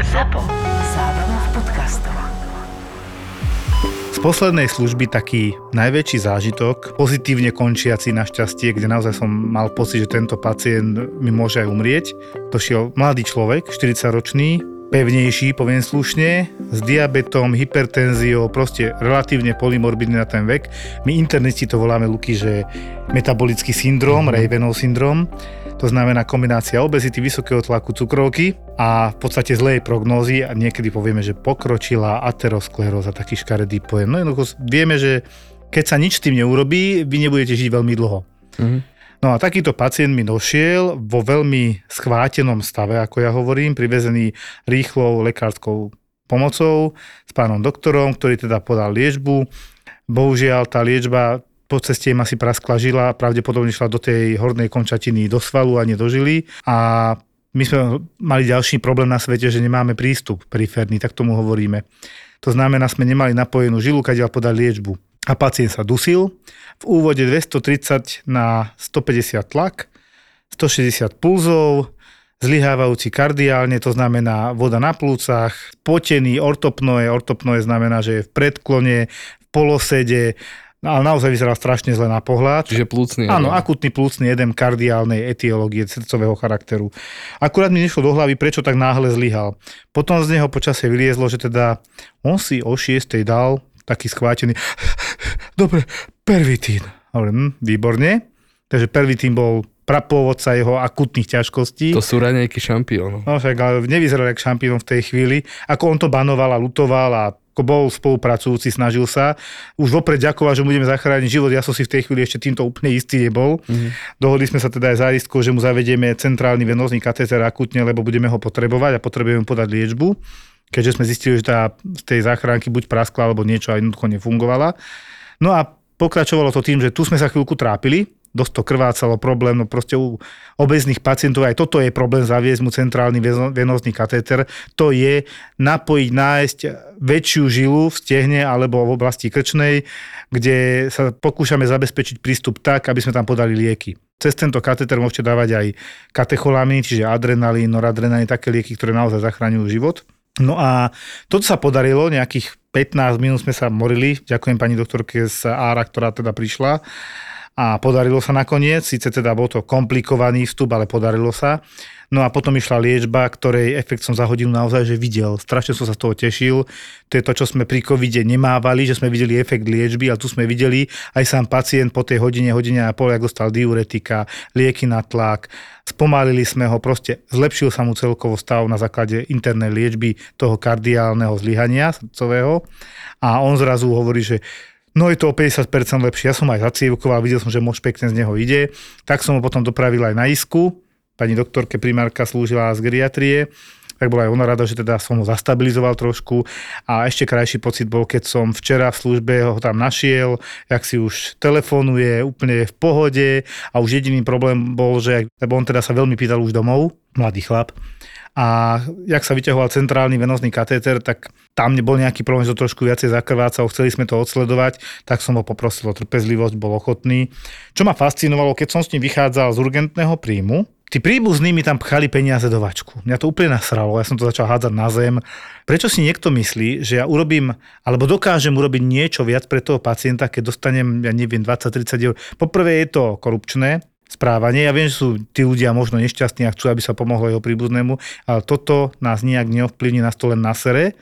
ZAPO. Zábrná v podcastov. Z poslednej služby taký najväčší zážitok, pozitívne končiaci našťastie, kde naozaj som mal pocit, že tento pacient mi môže aj umrieť. Došiel mladý človek, 40-ročný, pevnejší, poviem slušne, s diabetom, hypertenziou, proste relatívne polymorbidný na ten vek. My internisti to voláme, Luky, že metabolický syndrom, mm-hmm. Ravenov syndrom. To znamená kombinácia obezity, vysokého tlaku, cukrovky a v podstate zlej prognózy a niekedy povieme, že pokročila ateroskleróza, taký škaredý pojem. No jednoducho vieme, že keď sa nič tým neurobí, vy nebudete žiť veľmi dlho. Mm-hmm. No a takýto pacient mi došiel vo veľmi schvátenom stave, ako ja hovorím, privezený rýchlou lekárskou pomocou s pánom doktorom, ktorý teda podal liečbu. Bohužiaľ, tá liečba po ceste im asi praskla žila, pravdepodobne šla do tej hornej končatiny do svalu a nie. A my sme mali ďalší problém na svete, že nemáme prístup periférny, tak tomu hovoríme. To znamená, sme nemali napojenú žilu, kadiaľ podať liečbu. A pacient sa dusil. V úvode 230 na 150 tlak, 160 pulzov, zlyhávajúci kardiálne, to znamená voda na plúcach, potený ortopnoe, ortopnoe znamená, že je v predklone, v polosede, No, ale naozaj vyzeral strašne zle na pohľad. Čiže plúcny Áno, akutný plúcny jedem kardiálnej etiológie srdcového charakteru. Akurát mi nešlo do hlavy, prečo tak náhle zlyhal. Potom z neho počasie vyliezlo, že teda on si o 6. dal taký schvátený dobre, pervitín. Hovorím, hm, výborne. Takže pervitín bol prapôvodca jeho akutných ťažkostí. To sú raňajky šampiónov. No však, ale nevyzeral jak šampión v tej chvíli. Ako on to banoval a lutoval a bol spolupracujúci, snažil sa. Už vopred ďakoval, že budeme zachrániť život. Ja som si v tej chvíli ešte týmto úplne istý nebol. Mm-hmm. Dohodli sme sa teda aj záistkou, že mu zavedieme centrálny venózny katéter akutne, lebo budeme ho potrebovať a potrebujeme podať liečbu. Keďže sme zistili, že tá z tej záchranky buď praskla alebo niečo a jednoducho nefungovala. No a pokračovalo to tým, že tu sme sa chvíľku trápili, dosť to krvácalo, problém, no proste u obezných pacientov aj toto je problém zaviesť mu centrálny venózny katéter, to je napojiť, nájsť väčšiu žilu v stehne alebo v oblasti krčnej, kde sa pokúšame zabezpečiť prístup tak, aby sme tam podali lieky. Cez tento katéter môžete dávať aj katecholamín, čiže adrenalín, noradrenalín, také lieky, ktoré naozaj zachraňujú život. No a toto sa podarilo, nejakých 15 minút sme sa morili, ďakujem pani doktorke z Ára, ktorá teda prišla a podarilo sa nakoniec, síce teda bol to komplikovaný vstup, ale podarilo sa. No a potom išla liečba, ktorej efekt som za hodinu naozaj že videl. Strašne som sa z toho tešil. To je to, čo sme pri covide nemávali, že sme videli efekt liečby, ale tu sme videli aj sám pacient po tej hodine, hodine a pol, ako dostal diuretika, lieky na tlak, spomalili sme ho, proste zlepšil sa mu celkovo stav na základe internej liečby toho kardiálneho zlyhania srdcového a on zrazu hovorí, že No je to o 50% lepšie. Ja som aj zacievkoval, videl som, že mož pekne z neho ide. Tak som ho potom dopravil aj na isku. Pani doktorke primárka slúžila z geriatrie tak bola aj ona rada, že teda som ho zastabilizoval trošku a ešte krajší pocit bol, keď som včera v službe ho tam našiel, jak si už telefonuje, úplne v pohode a už jediný problém bol, že lebo on teda sa veľmi pýtal už domov, mladý chlap, a jak sa vyťahoval centrálny venozný katéter, tak tam nebol nejaký problém, že to trošku viacej zakrvácal, chceli sme to odsledovať, tak som ho poprosil o trpezlivosť, bol ochotný. Čo ma fascinovalo, keď som s ním vychádzal z urgentného príjmu, Tí príbuzní mi tam pchali peniaze do vačku. Mňa to úplne nasralo, ja som to začal hádzať na zem. Prečo si niekto myslí, že ja urobím, alebo dokážem urobiť niečo viac pre toho pacienta, keď dostanem, ja neviem, 20-30 eur. Poprvé je to korupčné, správanie. Ja viem, že sú tí ľudia možno nešťastní a chcú, aby sa pomohlo jeho príbuznému, ale toto nás nejak neovplyvní, nás to len nasere.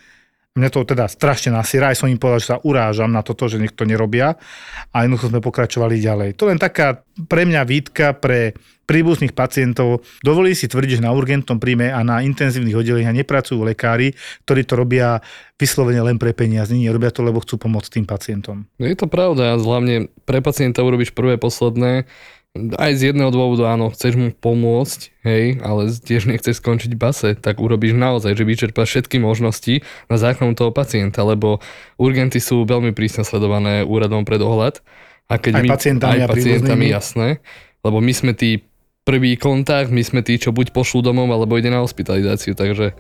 Mňa to teda strašne nasiera, aj som im povedal, že sa urážam na toto, že niekto nerobia a jednoducho sme pokračovali ďalej. To len taká pre mňa výtka pre príbuzných pacientov. Dovolí si tvrdiť, že na urgentnom príjme a na intenzívnych oddeleniach nepracujú lekári, ktorí to robia vyslovene len pre peniaze. Nie, robia to, lebo chcú pomôcť tým pacientom. No je to pravda, hlavne pre pacienta urobíš prvé, posledné aj z jedného dôvodu áno, chceš mu pomôcť, hej, ale tiež nechceš skončiť base, tak urobíš naozaj, že vyčerpáš všetky možnosti na záchranu toho pacienta, lebo urgenty sú veľmi prísne sledované úradom pre dohľad. A keď aj my, pacientami aj pacientami, jasné, lebo my sme tí prvý kontakt, my sme tí, čo buď pošlú domov, alebo ide na hospitalizáciu, takže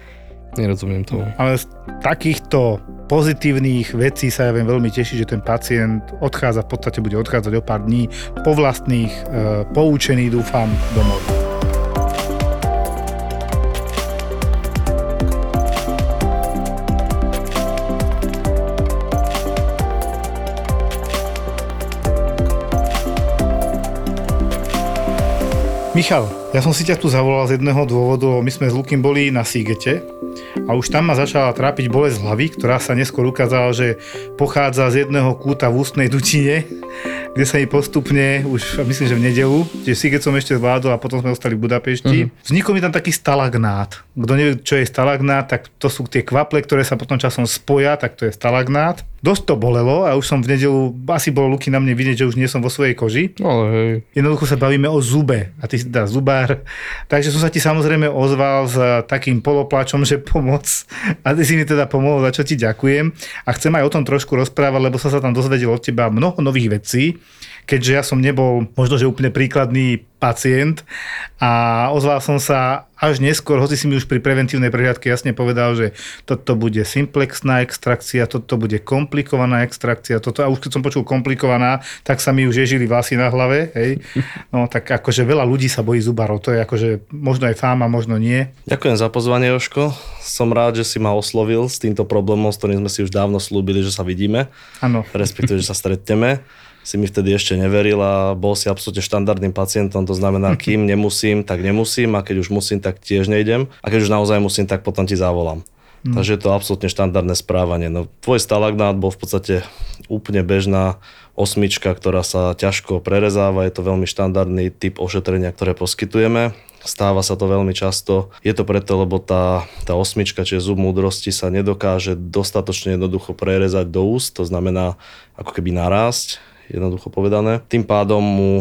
Nerozumiem tomu. Ale z takýchto pozitívnych vecí sa ja viem veľmi tešiť, že ten pacient odchádza, v podstate bude odchádzať o pár dní po vlastných, e, poučený dúfam, domov. Michal, ja som si ťa tu zavolal z jedného dôvodu, my sme s Lukým boli na Sigete a už tam ma začala trápiť bolesť hlavy, ktorá sa neskôr ukázala, že pochádza z jedného kúta v ústnej dutine, kde sa mi postupne, už myslím, že v nedelu, že Siget som ešte zvládol a potom sme ostali v Budapešti. Uh-huh. Vznikol mi tam taký stalagnát. Kto nevie, čo je stalagnát, tak to sú tie kvaple, ktoré sa potom časom spoja, tak to je stalagnát. Dosť to bolelo a už som v nedelu, asi bolo Luky na mne vidieť, že už nie som vo svojej koži. No hej. Jednoducho sa bavíme o zube a ty si teda zubár. Takže som sa ti samozrejme ozval s takým poloplačom, že pomoc. A ty si mi teda pomohol, za čo ti ďakujem. A chcem aj o tom trošku rozprávať, lebo som sa tam dozvedel od teba mnoho nových vecí keďže ja som nebol možno, že úplne príkladný pacient a ozval som sa až neskôr, hoci si mi už pri preventívnej prehliadke jasne povedal, že toto bude simplexná extrakcia, toto bude komplikovaná extrakcia, toto, a už keď som počul komplikovaná, tak sa mi už ježili vlasy na hlave, hej. No tak akože veľa ľudí sa bojí zubarov, to je akože možno aj fáma, možno nie. Ďakujem za pozvanie, Joško. Som rád, že si ma oslovil s týmto problémom, s ktorým sme si už dávno slúbili, že sa vidíme. Áno. Respektíve, že sa stretneme si mi vtedy ešte neveril a bol si absolútne štandardným pacientom, to znamená, kým nemusím, tak nemusím a keď už musím, tak tiež nejdem a keď už naozaj musím, tak potom ti zavolám. Mm. Takže je to absolútne štandardné správanie. No, tvoj stalagnát bol v podstate úplne bežná osmička, ktorá sa ťažko prerezáva. Je to veľmi štandardný typ ošetrenia, ktoré poskytujeme. Stáva sa to veľmi často. Je to preto, lebo tá, tá osmička, čiže zub múdrosti sa nedokáže dostatočne jednoducho prerezať do úst, to znamená ako keby narásť jednoducho povedané. Tým pádom mu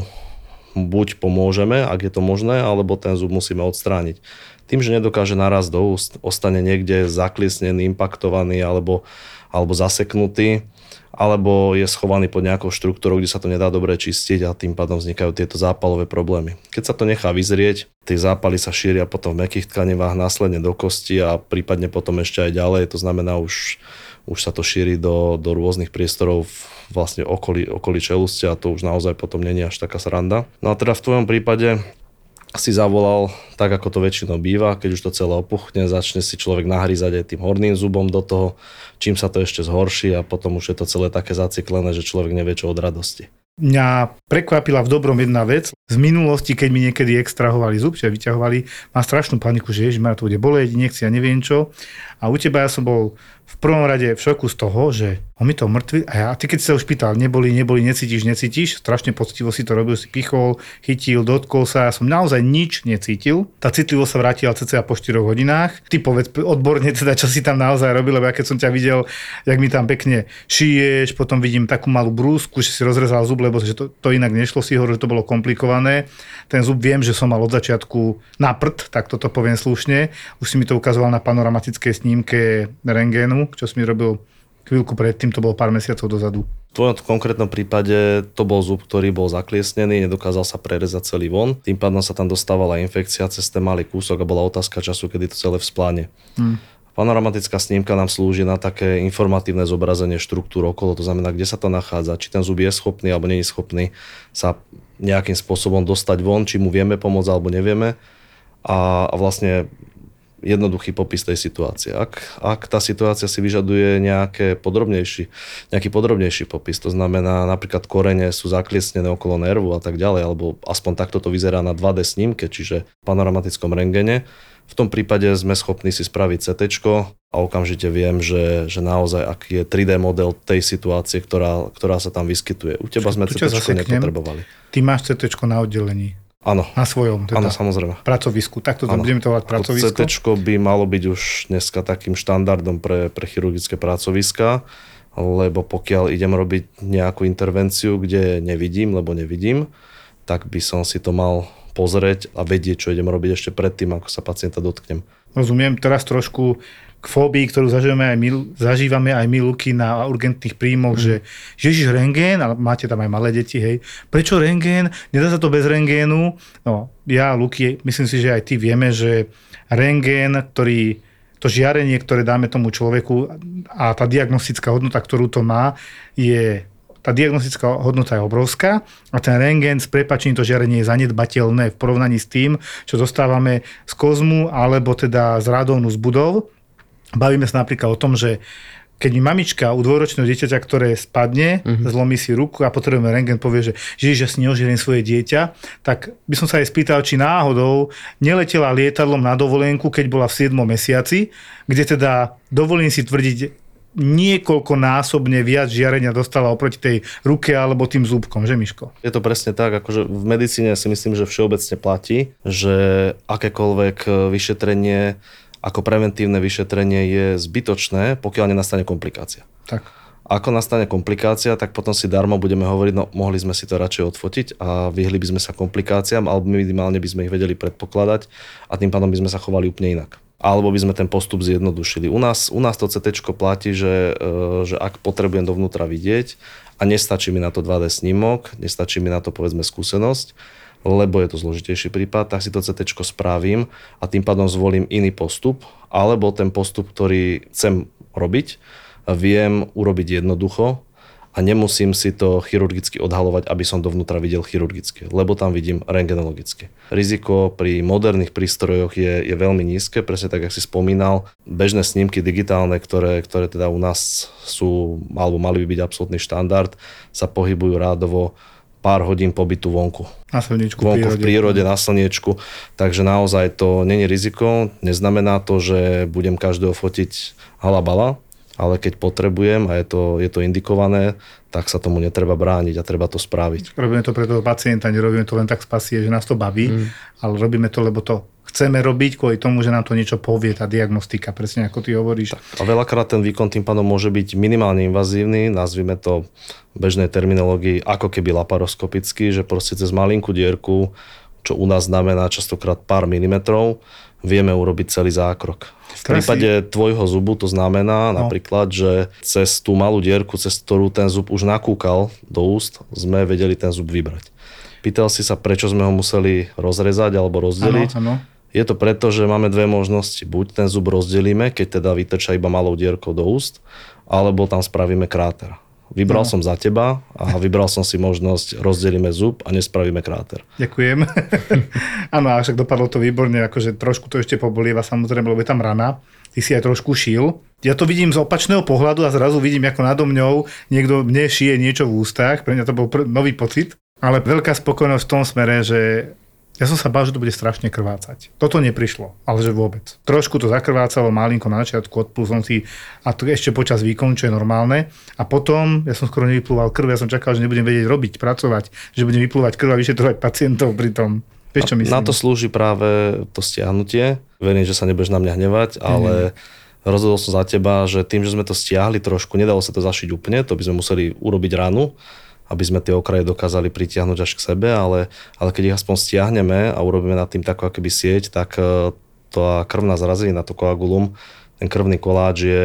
buď pomôžeme, ak je to možné, alebo ten zub musíme odstrániť. Tým, že nedokáže naraz do úst, ostane niekde zakliesnený, impaktovaný alebo, alebo zaseknutý, alebo je schovaný pod nejakou štruktúrou, kde sa to nedá dobre čistiť a tým pádom vznikajú tieto zápalové problémy. Keď sa to nechá vyzrieť, tie zápaly sa šíria potom v mekých tkanivách, následne do kosti a prípadne potom ešte aj ďalej, to znamená už už sa to šíri do, do rôznych priestorov vlastne okolí, okolí čeluste a to už naozaj potom není až taká sranda. No a teda v tvojom prípade si zavolal tak, ako to väčšinou býva, keď už to celé opuchne, začne si človek nahrízať aj tým horným zubom do toho, čím sa to ešte zhorší a potom už je to celé také zaciklené, že človek nevie čo od radosti. Mňa prekvapila v dobrom jedna vec. Z minulosti, keď mi niekedy extrahovali zub, čiže vyťahovali, má strašnú paniku, že ježiš, to bude boleť, injekcia, neviem čo. A u teba ja som bol v prvom rade v šoku z toho, že on mi to mŕtvy, a, ja, ty keď sa už pýtal, neboli, neboli, necítiš, necítiš, strašne poctivo si to robil, si pichol, chytil, dotkol sa, ja som naozaj nič necítil. Tá citlivosť sa vrátila cca po 4 hodinách. Ty povedz odborne teda, čo si tam naozaj robil, lebo ja keď som ťa videl, jak mi tam pekne šiješ, potom vidím takú malú brúsku, že si rozrezal zub, lebo že to, to inak nešlo, si hovoril, že to bolo komplikované. Ten zub viem, že som mal od začiatku na prd, tak toto poviem slušne. Už si mi to ukazoval na panoramatickej snímke rengénu čo som mi robil chvíľku predtým, to bolo pár mesiacov dozadu. V tvojom konkrétnom prípade to bol zub, ktorý bol zakliesnený, nedokázal sa prerezať celý von, tým pádom sa tam dostávala infekcia cez ten malý kúsok a bola otázka času, kedy to celé vzpláne. Hmm. Panoramatická snímka nám slúži na také informatívne zobrazenie štruktúr okolo, to znamená, kde sa to nachádza, či ten zub je schopný alebo je schopný sa nejakým spôsobom dostať von, či mu vieme pomôcť alebo nevieme. A, a vlastne jednoduchý popis tej situácie. Ak, ak tá situácia si vyžaduje nejaké podrobnejší, nejaký podrobnejší popis, to znamená napríklad korene sú zakliesnené okolo nervu a tak ďalej, alebo aspoň takto to vyzerá na 2D snímke, čiže panoramatickom rengene, v tom prípade sme schopní si spraviť CT a okamžite viem, že, že naozaj aký je 3D model tej situácie, ktorá, ktorá sa tam vyskytuje. U teba sme CT nepotrebovali. Ty máš CT na oddelení. Áno. Na svojom teda, Áno, samozrejme. pracovisku. Takto to budeme to volať pracovisko. CT by malo byť už dneska takým štandardom pre, pre chirurgické pracoviska, lebo pokiaľ idem robiť nejakú intervenciu, kde nevidím, lebo nevidím, tak by som si to mal pozrieť a vedieť, čo idem robiť ešte predtým, ako sa pacienta dotknem. Rozumiem, teraz trošku k fóbii, ktorú zažívame aj my, zažívame aj my Luky na urgentných príjmoch, mm. že Ježiš rengén, ale máte tam aj malé deti, hej, prečo rengén, nedá sa to bez rengénu, no ja Luky, myslím si, že aj ty vieme, že rengén, ktorý to žiarenie, ktoré dáme tomu človeku a tá diagnostická hodnota, ktorú to má, je tá diagnostická hodnota je obrovská a ten rengen s prepačením to žiarenie je zanedbateľné v porovnaní s tým, čo dostávame z kozmu alebo teda z radovnu z budov. Bavíme sa napríklad o tom, že keď mi mamička u dvojročného dieťaťa, ktoré spadne, Mhm. zlomí si ruku a potrebujeme rengen, povie, že Ježiš, ja si neožierím svoje dieťa, tak by som sa aj spýtal, či náhodou neletela lietadlom na dovolenku, keď bola v 7. mesiaci, kde teda dovolím si tvrdiť, niekoľkonásobne viac žiarenia dostala oproti tej ruke alebo tým zúbkom, že Miško? Je to presne tak, akože v medicíne si myslím, že všeobecne platí, že akékoľvek e, vyšetrenie ako preventívne vyšetrenie je zbytočné, pokiaľ nenastane komplikácia. Tak. Ako nastane komplikácia, tak potom si darmo budeme hovoriť, no mohli sme si to radšej odfotiť a vyhli by sme sa komplikáciám, alebo minimálne by sme ich vedeli predpokladať a tým pádom by sme sa chovali úplne inak. Alebo by sme ten postup zjednodušili. U nás, u nás to CT platí, že, e, že ak potrebujem dovnútra vidieť a nestačí mi na to 2D snímok, nestačí mi na to povedzme skúsenosť, lebo je to zložitejší prípad, tak si to CT spravím a tým pádom zvolím iný postup, alebo ten postup, ktorý chcem robiť, viem urobiť jednoducho a nemusím si to chirurgicky odhalovať, aby som dovnútra videl chirurgicky, lebo tam vidím rengenologicky. Riziko pri moderných prístrojoch je, je veľmi nízke, presne tak, ako si spomínal. Bežné snímky digitálne, ktoré, ktoré teda u nás sú, alebo mali by byť absolútny štandard, sa pohybujú rádovo pár hodín pobytu vonku. Na slnečku Vonku v prírode, na slniečku. Takže naozaj to není riziko. Neznamená to, že budem každého fotiť halabala, ale keď potrebujem a je to, je to indikované, tak sa tomu netreba brániť a treba to spraviť. Robíme to pre toho pacienta, nerobíme to len tak z pasie, že nás to baví, mm. ale robíme to, lebo to chceme robiť kvôli tomu, že nám to niečo povie, tá diagnostika, presne ako ty hovoríš. A veľakrát ten výkon tým pádom môže byť minimálne invazívny, nazvime to v bežnej terminológii ako keby laparoskopický, že proste cez malinkú dierku, čo u nás znamená častokrát pár milimetrov, vieme urobiť celý zákrok. V prípade tvojho zubu to znamená no. napríklad, že cez tú malú dierku, cez ktorú ten zub už nakúkal do úst, sme vedeli ten zub vybrať. Pýtal si sa, prečo sme ho museli rozrezať alebo rozdeliť. Áno, áno. Je to preto, že máme dve možnosti. Buď ten zub rozdelíme, keď teda vytrča iba malou dierkou do úst, alebo tam spravíme kráter. Vybral no. som za teba a vybral som si možnosť rozdelíme zub a nespravíme kráter. Ďakujem. Áno, a však dopadlo to výborne, akože trošku to ešte pobolieva samozrejme, lebo je tam rana. Ty si aj trošku šil. Ja to vidím z opačného pohľadu a zrazu vidím, ako nado mňou niekto mne šije niečo v ústach. Pre mňa to bol pr- nový pocit. Ale veľká spokojnosť v tom smere, že ja som sa bál, že to bude strašne krvácať. Toto neprišlo, ale že vôbec. Trošku to zakrvácalo malinko na začiatku, odplul som si a to ešte počas výkonu, čo je normálne. A potom, ja som skoro nevyplúval krv, ja som čakal, že nebudem vedieť robiť, pracovať, že budem vyplúvať krv a vyšetrovať pacientov pri tom. Vieš, čo myslím? Na to slúži práve to stiahnutie. Verím, že sa nebudeš na mňa hnevať, ale mm. rozhodol som za teba, že tým, že sme to stiahli trošku, nedalo sa to zašiť úplne, to by sme museli urobiť ranu aby sme tie okraje dokázali pritiahnuť až k sebe, ale, ale keď ich aspoň stiahneme a urobíme nad tým takú akoby sieť, tak e, tá krvná zrazina, to koagulum, ten krvný koláč je,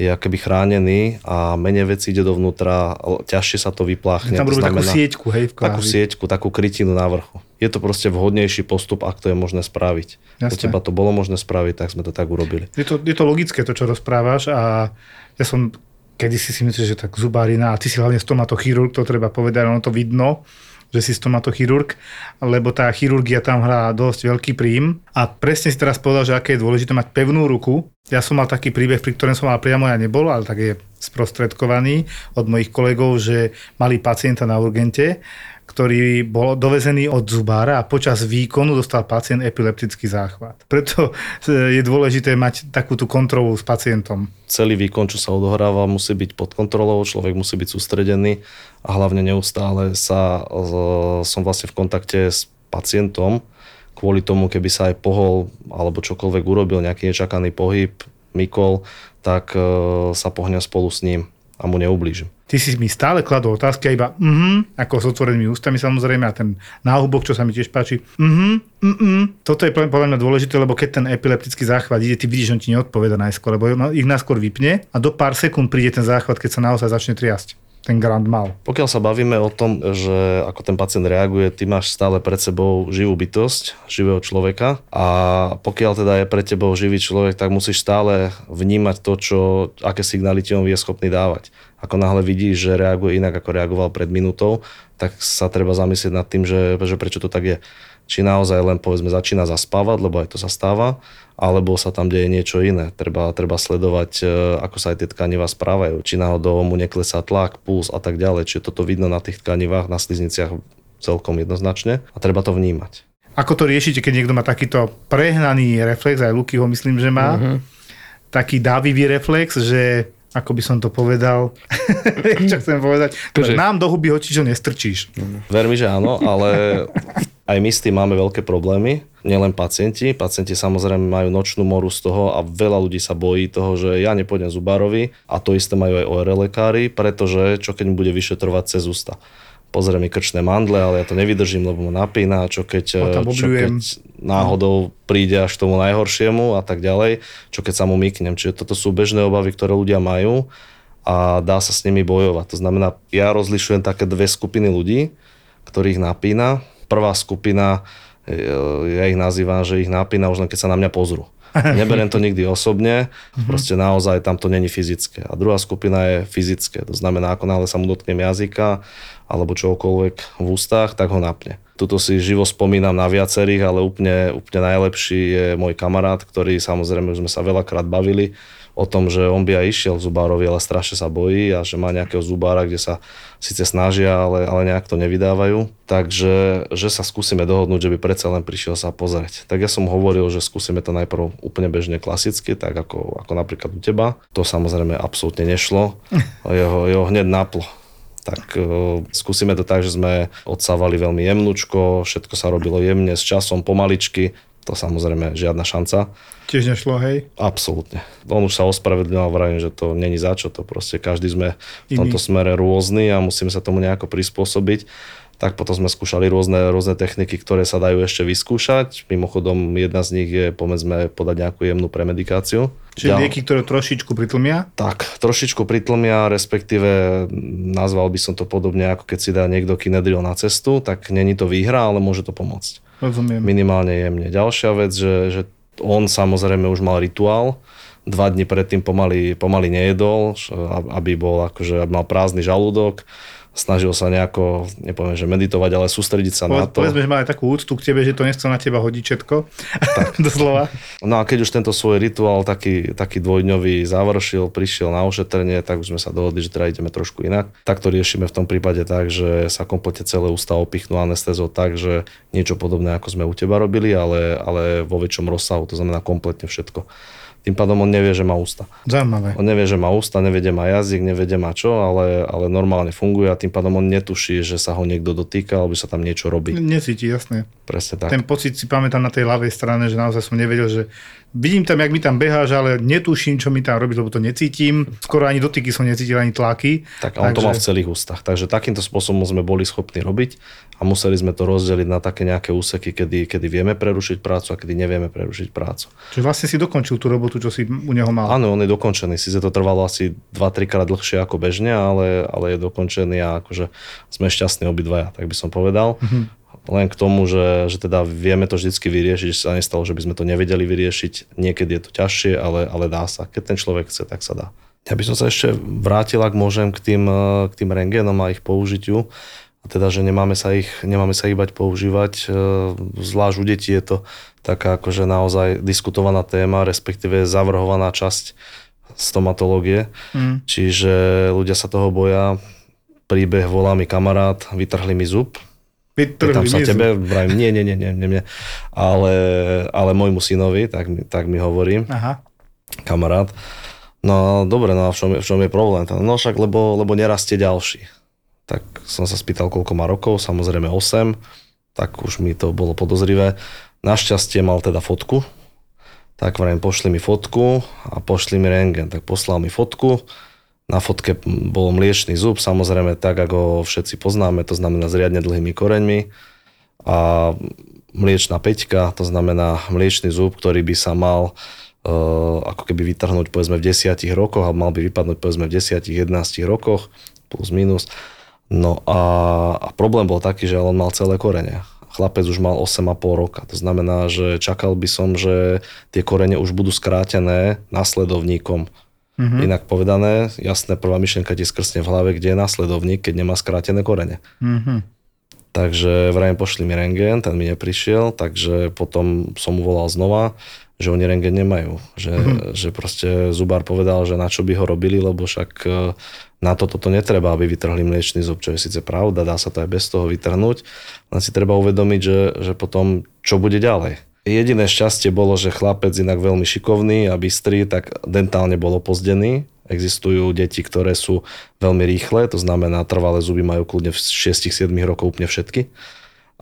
je akoby chránený a menej vecí ide dovnútra, ťažšie sa to vypláchne. Tam robí takú sieťku, hej, v Takú sieťku, takú krytinu na vrchu. Je to proste vhodnejší postup, ak to je možné spraviť. Jasne. U teba to bolo možné spraviť, tak sme to tak urobili. Je to, je to logické, to, čo rozprávaš a ja som kedy si si myslíš, že tak zubárina, a ty si hlavne stomatochirurg, to treba povedať, ono to vidno, že si stomatochirurg, lebo tá chirurgia tam hrá dosť veľký príjm. A presne si teraz povedal, že aké je dôležité mať pevnú ruku. Ja som mal taký príbeh, pri ktorom som mal priamo ja nebol, ale tak je sprostredkovaný od mojich kolegov, že mali pacienta na urgente, ktorý bol dovezený od zubára a počas výkonu dostal pacient epileptický záchvat. Preto je dôležité mať takúto kontrolu s pacientom. Celý výkon, čo sa odohráva, musí byť pod kontrolou, človek musí byť sústredený a hlavne neustále sa, som vlastne v kontakte s pacientom, kvôli tomu, keby sa aj pohol alebo čokoľvek urobil, nejaký nečakaný pohyb, mykol, tak sa pohňa spolu s ním a mu neublížim. Ty si mi stále kladol otázky a iba mhm, ako s otvorenými ústami samozrejme a ten náhubok, čo sa mi tiež páči, mhm, mhm. Toto je podľa mňa dôležité, lebo keď ten epileptický záchvat ide, ty vidíš, že on ti neodpoveda najskôr, lebo ich najskôr vypne a do pár sekúnd príde ten záchvat, keď sa naozaj začne triasť ten grand mal. Pokiaľ sa bavíme o tom, že ako ten pacient reaguje, ty máš stále pred sebou živú bytosť, živého človeka a pokiaľ teda je pre tebou živý človek, tak musíš stále vnímať to, čo, aké signály ti on vie schopný dávať. Ako náhle vidíš, že reaguje inak, ako reagoval pred minútou, tak sa treba zamyslieť nad tým, že, že prečo to tak je. Či naozaj len povedzme začína zaspávať, lebo aj to sa stáva, alebo sa tam deje niečo iné. Treba, treba sledovať, e, ako sa aj tie tkaniva správajú, či náhodou mu neklesá tlak, puls a tak ďalej. Čiže toto vidno na tých tkanivách, na slízniciach celkom jednoznačne a treba to vnímať. Ako to riešite, keď niekto má takýto prehnaný reflex, aj Luky ho myslím, že má, Mhm. taký dávivý reflex, že ako by som to povedal, čo chcem povedať, Akože- nám do huby hočičo nestrčíš. Ver mi, že áno, ale aj my s tým máme veľké problémy. Nielen pacienti. Pacienti samozrejme majú nočnú moru z toho a veľa ľudí sa bojí toho, že ja nepôjdem zubárovi a to isté majú aj ORL lekári, pretože čo keď mi bude vyšetrovať cez ústa. Pozrie mi krčné mandle, ale ja to nevydržím, lebo ma napína, čo keď, čo keď náhodou príde až k tomu najhoršiemu a tak ďalej, čo keď sa mu myknem. Čiže toto sú bežné obavy, ktoré ľudia majú a dá sa s nimi bojovať. To znamená, ja rozlišujem také dve skupiny ľudí, ktorých napína. Prvá skupina, e, ja ich nazývam, že ich napína už len keď sa na mňa pozrú. Neberiem to nikdy osobne, proste naozaj tam to není fyzické. A druhá skupina je fyzické, to znamená, ako náhle sa mu dotknem jazyka alebo čokoľvek v ústach, tak ho napne. Tuto si živo spomínam na viacerých, ale úplne, úplne najlepší je môj kamarát, ktorý samozrejme už sme sa veľakrát bavili o tom, že on by aj išiel k zubárovi, ale strašne sa bojí a že má nejakého zubára, kde sa síce snažia, ale, ale nejak to nevydávajú. Takže že sa skúsime dohodnúť, že by predsa len prišiel sa pozrieť. Tak ja som hovoril, že skúsime to najprv úplne bežne klasicky, tak ako, ako napríklad u teba. To samozrejme absolútne nešlo. Jeho, jeho hneď naplo tak uh, skúsime to tak, že sme odsávali veľmi jemnúčko, všetko sa robilo jemne, s časom, pomaličky, to samozrejme žiadna šanca. Tiež nešlo, hej? Absolútne. On už sa ospravedlňoval, vravím, že to není za čo, to proste každý sme v Iný. tomto smere rôzny a musíme sa tomu nejako prispôsobiť. Tak potom sme skúšali rôzne, rôzne techniky, ktoré sa dajú ešte vyskúšať. Mimochodom, jedna z nich je, povedzme, podať nejakú jemnú premedikáciu. Čiže lieky, ktoré trošičku pritlmia. tak, trošičku pritlmia, respektíve nazval by som to podobne, ako keď si dá niekto kinedril na cestu, tak není to výhra, ale môže to pomôcť. Rozumiem. Minimálne jemne. Ďalšia vec, že, že on samozrejme už mal rituál, dva dni predtým pomaly, pomaly nejedol, aby bol akože, aby mal prázdny žalúdok, snažil sa nejako, nepoviem, že meditovať, ale sústrediť sa na Povedz, to. povedzme, že má aj takú úctu k tebe, že to nechcel na teba hodiť všetko. Doslova. No a keď už tento svoj rituál taký, taký dvojdňový završil, prišiel na ošetrenie, tak už sme sa dohodli, že teda ideme trošku inak. Tak to riešime v tom prípade tak, že sa kompletne celé ústa opichnú anestézou tak, že niečo podobné ako sme u teba robili, ale, ale vo väčšom rozsahu, to znamená kompletne všetko. Tým pádom on nevie, že má ústa. Zaujímavé. On nevie, že má ústa, nevie, má jazyk, nevie, má čo, ale, ale normálne funguje a tým pádom on netuší, že sa ho niekto dotýka alebo sa tam niečo robí. Necíti, jasné. Presne tak. Ten pocit si pamätám na tej ľavej strane, že naozaj som nevedel, že vidím tam, jak mi tam beháš, ale netuším, čo mi tam robíš, lebo to necítim. Skoro ani dotyky som necítil, ani tlaky. Tak on to mal v celých ústach. Takže takýmto spôsobom sme boli schopní robiť a museli sme to rozdeliť na také nejaké úseky, kedy, kedy vieme prerušiť prácu a kedy nevieme prerušiť prácu. Čiže vlastne si dokončil tú robotu, čo si u neho mal. Áno, on je dokončený. Sice to trvalo asi 2-3 krát dlhšie ako bežne, ale, ale je dokončený a akože sme šťastní obidvaja, tak by som povedal. Mm-hmm. Len k tomu, že, že teda vieme to vždycky vyriešiť, že sa nestalo, že by sme to nevedeli vyriešiť. Niekedy je to ťažšie, ale, ale dá sa. Keď ten človek chce, tak sa dá. Ja by som sa ešte vrátil, ak môžem, k tým, eh, k tým rengénom a ich použitiu. A teda, že nemáme sa ich, nemáme sa ich bať používať. Eh, Zvlášť u detí je to taká akože naozaj diskutovaná téma, respektíve zavrhovaná časť stomatológie. Mm. Čiže ľudia sa toho boja. Príbeh volá mi kamarát, vytrhli mi zub. Pýtam sa mi tebe, vrajím, nie, nie, nie, nie, nie, nie. Ale, ale môjmu synovi, tak, mi- tak mi hovorí Aha. kamarát. No dobre, no a v čom, je- v čom je problém? No však, lebo, lebo nerastie ďalší. Tak som sa spýtal, koľko má rokov, samozrejme 8, tak už mi to bolo podozrivé. Našťastie mal teda fotku, tak vrajím, pošli mi fotku a pošli mi rengen. Tak poslal mi fotku, na fotke bol mliečný zub, samozrejme tak, ako ho všetci poznáme, to znamená s riadne dlhými koreňmi a mliečná peťka, to znamená mliečný zub, ktorý by sa mal uh, ako keby vytrhnúť povedzme v 10 rokoch a mal by vypadnúť povedzme v 10-11 rokoch plus minus. No a, a problém bol taký, že on mal celé korene. Chlapec už mal 8,5 roka. To znamená, že čakal by som, že tie korene už budú skrátené následovníkom. Mm-hmm. Inak povedané, jasné, prvá myšlienka ti skrsne v hlave, kde je následovník, keď nemá skrátené korene. Mhm. Takže vrajím, pošli mi rengen, ten mi neprišiel, takže potom som mu volal znova, že oni rengen nemajú. Že, mm-hmm. že proste zubár povedal, že na čo by ho robili, lebo však e, na toto to netreba, aby vytrhli mliečný zub, čo je síce pravda, dá sa to aj bez toho vytrhnúť, len si treba uvedomiť, že, že potom čo bude ďalej. Jediné šťastie bolo, že chlapec inak veľmi šikovný a bystrý, tak dentálne bol opozdený, Existujú deti, ktoré sú veľmi rýchle, to znamená trvalé zuby majú kľudne v 6-7 rokov úplne všetky.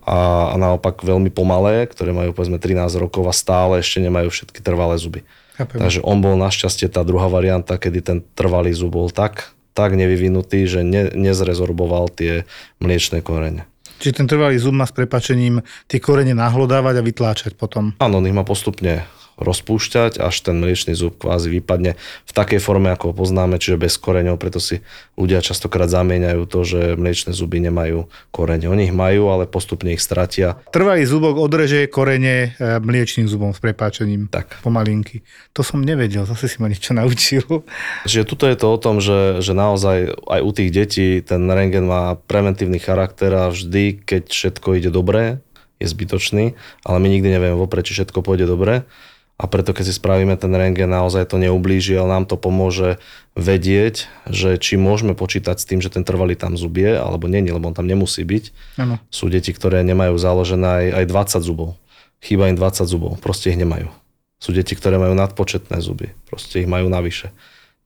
A, a naopak veľmi pomalé, ktoré majú povedzme 13 rokov a stále ešte nemajú všetky trvalé zuby. Chápem. Takže on bol našťastie tá druhá varianta, kedy ten trvalý zub bol tak, tak nevyvinutý, že ne, nezrezorboval tie mliečné korene. Čiže ten trvalý zub má s prepačením tie korene nahlodávať a vytláčať potom. Áno, on má postupne rozpúšťať, až ten mliečný zub kvázi vypadne v takej forme, ako ho poznáme, čiže bez koreňov, preto si ľudia častokrát zamieňajú to, že mliečne zuby nemajú korene. Oni ich majú, ale postupne ich stratia. Trvalý zubok odreže korene e, mliečným zubom s prepáčením. Tak. Pomalinky. To som nevedel, zase si ma niečo naučil. Čiže tuto je to o tom, že, že naozaj aj u tých detí ten rengen má preventívny charakter a vždy, keď všetko ide dobre, je zbytočný, ale my nikdy nevieme vopred, či všetko pôjde dobre a preto keď si spravíme ten rengen, naozaj to neublíži, ale nám to pomôže vedieť, že či môžeme počítať s tým, že ten trvalý tam zub je, alebo nie, lebo on tam nemusí byť. Áno. Sú deti, ktoré nemajú založené aj, aj 20 zubov. Chýba im 20 zubov, proste ich nemajú. Sú deti, ktoré majú nadpočetné zuby, proste ich majú navyše.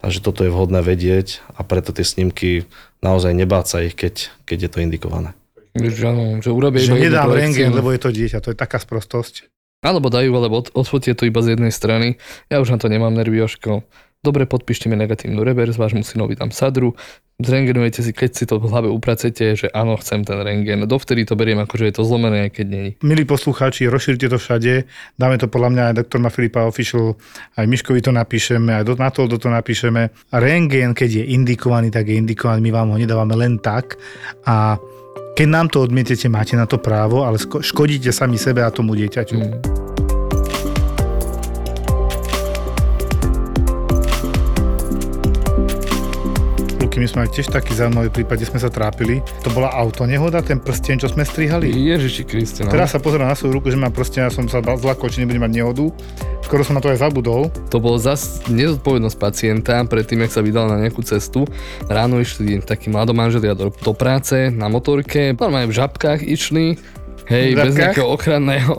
Takže toto je vhodné vedieť a preto tie snímky naozaj nebáť sa ich, keď, keď je to indikované. Že, že urobia Že nedám rengen, lebo je to dieťa. To je taká sprostosť. Alebo dajú, alebo od, odfotia to iba z jednej strany. Ja už na to nemám nervy, Jožko. Dobre, podpíšte mi negatívnu reverz, vášmu synovi tam sadru, zrengenujete si, keď si to v hlave upracete, že áno, chcem ten rengen. Dovtedy to beriem ako, že je to zlomené, aj keď není. Milí poslucháči, rozšírte to všade. Dáme to podľa mňa aj doktor Filipa Official, aj Miškovi to napíšeme, aj na to, do to napíšeme. Rengen, keď je indikovaný, tak je indikovaný, my vám ho nedávame len tak. A keď nám to odmietete, máte na to právo, ale škodíte sami sebe a tomu dieťaťu. Mm. My sme mali tiež taký zaujímavý prípad, kde sme sa trápili. To bola auto nehoda, ten prsten, čo sme strihali. Ježiši Kriste, no. Teraz sa pozerám na svoju ruku, že mám prsten, ja som sa zlakol, či nebudem mať nehodu. Skoro som na to aj zabudol. To bolo zas nezodpovednosť pacienta predtým, jak sa vydal na nejakú cestu. Ráno išli takí mladomanželia do, do práce na motorke, normálne v žabkách išli, hej, V bez nejakého ochranného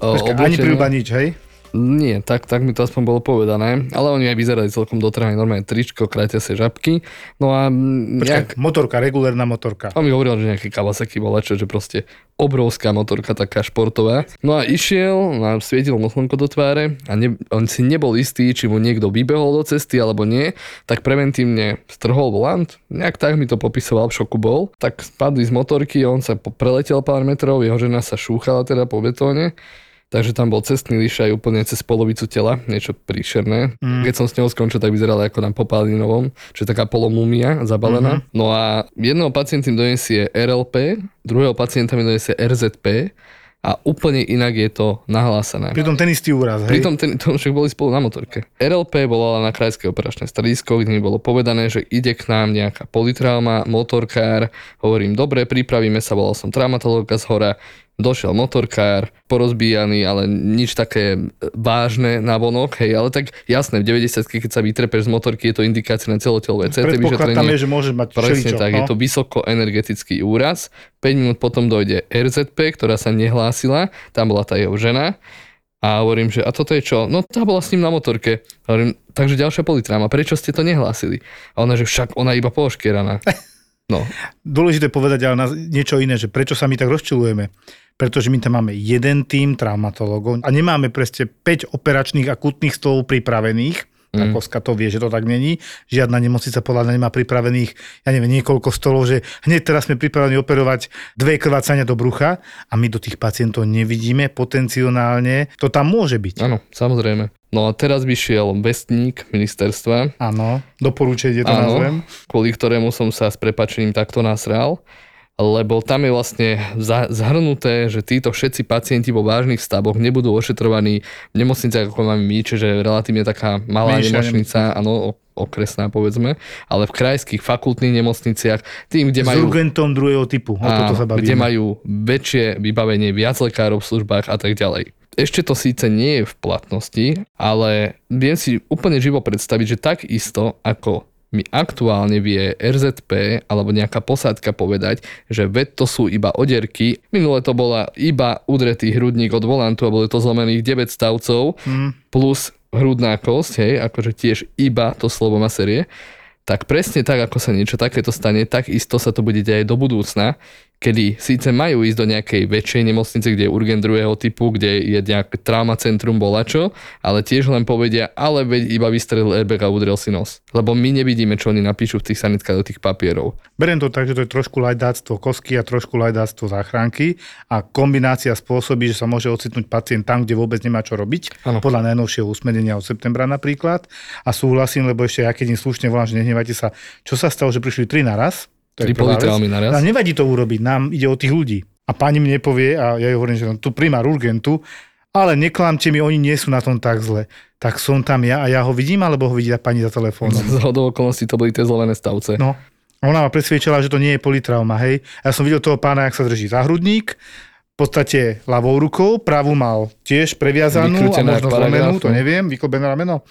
o, Počkaj, ani príľba nič, hej? Nie, tak, tak mi to aspoň bolo povedané, ale oni aj vyzerali celkom dotrhané, normálne tričko, krátia sa žabky. No a Počkaj, nejak, motorka, regulérna motorka. on mi hovoril, že nejaký Kawasaki bola, čo, že proste obrovská motorka, taká športová. No a išiel, a svietilo mu slnko do tváre a ne, on si nebol istý, či mu niekto vybehol do cesty alebo nie, tak preventívne strhol volant, nejak tak mi to popisoval, v šoku bol. Tak spadli z motorky, on sa preletel pár metrov, jeho žena sa šúchala teda po betóne. Takže tam bol cestný liš aj úplne cez polovicu tela, niečo príšerné. Mm. Keď som s ňou skončil, tak vyzerala ako na popálinovom, čo je taká polomúmia zabalená. Mm-hmm. No a jedného pacienta mi donesie RLP, druhého pacienta mi donesie RZP a úplne inak je to nahlásené. Pritom ten istý úraz, hej? Pritom ten, to však boli spolu na motorke. RLP bola na krajské operačné stredisko, kde mi bolo povedané, že ide k nám nejaká politrauma, motorkár. Hovorím, dobre, pripravíme sa, volal som traumatológa z hora. Došiel motorkár, porozbíjaný, ale nič také vážne na vonok, hej, ale tak jasné, v 90 keď sa vytrepeš z motorky, je to indikácia na celotelové CT Predpoklad tam je, vyšetrenie. že môže mať Presne všeličo, tak, no? je to vysokoenergetický úraz. 5 minút potom dojde RZP, ktorá sa nehlásila, tam bola tá jeho žena. A hovorím, že a toto je čo? No tá bola s ním na motorke. Hovorím, takže ďalšia politráma, prečo ste to nehlásili? A ona, že však ona iba pooškieraná. No, Dôležité povedať ale na niečo iné, že prečo sa my tak rozčulujeme. Pretože my tam máme jeden tým traumatologov a nemáme presne 5 operačných akutných stolov pripravených. Mm. Koska to vie, že to tak není. Žiadna nemocnica podľa mňa nemá pripravených, ja neviem, niekoľko stolov, že hneď teraz sme pripravení operovať dve krvácania do brucha a my do tých pacientov nevidíme potenciálne. To tam môže byť. áno, samozrejme. No a teraz by šiel vestník ministerstva, Áno, doporučenie to Áno. nazvem. kvôli ktorému som sa s prepačením takto nasral. Lebo tam je vlastne zhrnuté, že títo všetci pacienti vo vážnych stavoch nebudú ošetrovaní v nemocniciach, ako máme my, čiže relatívne taká malá Menšia nemocnica, áno, okresná povedzme, ale v krajských fakultných nemocniciach, tým, kde S majú urgentom druhého typu. O toto sa Áno, kde bavíme. majú väčšie vybavenie, viac lekárov v službách a tak ďalej. Ešte to síce nie je v platnosti, ale viem si úplne živo predstaviť, že takisto ako mi aktuálne vie RZP alebo nejaká posádka povedať, že veď to sú iba odierky. Minule to bola iba udretý hrudník od volantu a boli to zlomených 9 stavcov Mm. plus hrudná kosť, hej, akože tiež iba to slovo má série. Tak presne tak, ako sa niečo takéto stane, tak isto sa to bude deť aj do budúcna, kedy síce majú ísť do nejakej väčšej nemocnice, kde je urgent druhého typu, kde je nejaké trauma centrum bolačo, ale tiež len povedia, ale veď iba vystrelil airbag a udrel si nos. Lebo my nevidíme, čo oni napíšu v tých sanitkách do tých papierov. Beriem to tak, že to je trošku lajdáctvo kosky a trošku lajdáctvo záchranky a kombinácia spôsobí, že sa môže ocitnúť pacient tam, kde vôbec nemá čo robiť, Áno. podľa najnovšieho usmernenia od septembra napríklad. A súhlasím, lebo ešte ja keď im slušne volám, že nehnevajte sa, čo sa stalo, že prišli tri naraz, to je Tri prvá vec. politraumy naraz. A nevadí to urobiť, nám ide o tých ľudí. A pani mne povie, a ja jej hovorím, že tu primár urgentu, ale neklamte mi, oni nie sú na tom tak zle. Tak som tam ja a ja ho vidím, alebo ho vidí pani za telefónom. Z hodou okolností to boli tie zlomené stavce. No. A Ona ma presviečala, že to nie je politrauma, hej. A ja som videl toho pána, jak sa drží za hrudník, v podstate ľavou rukou, pravú mal tiež previazanú a Vykrútená možno jak zlomenú, to no. neviem, vyklbené rameno.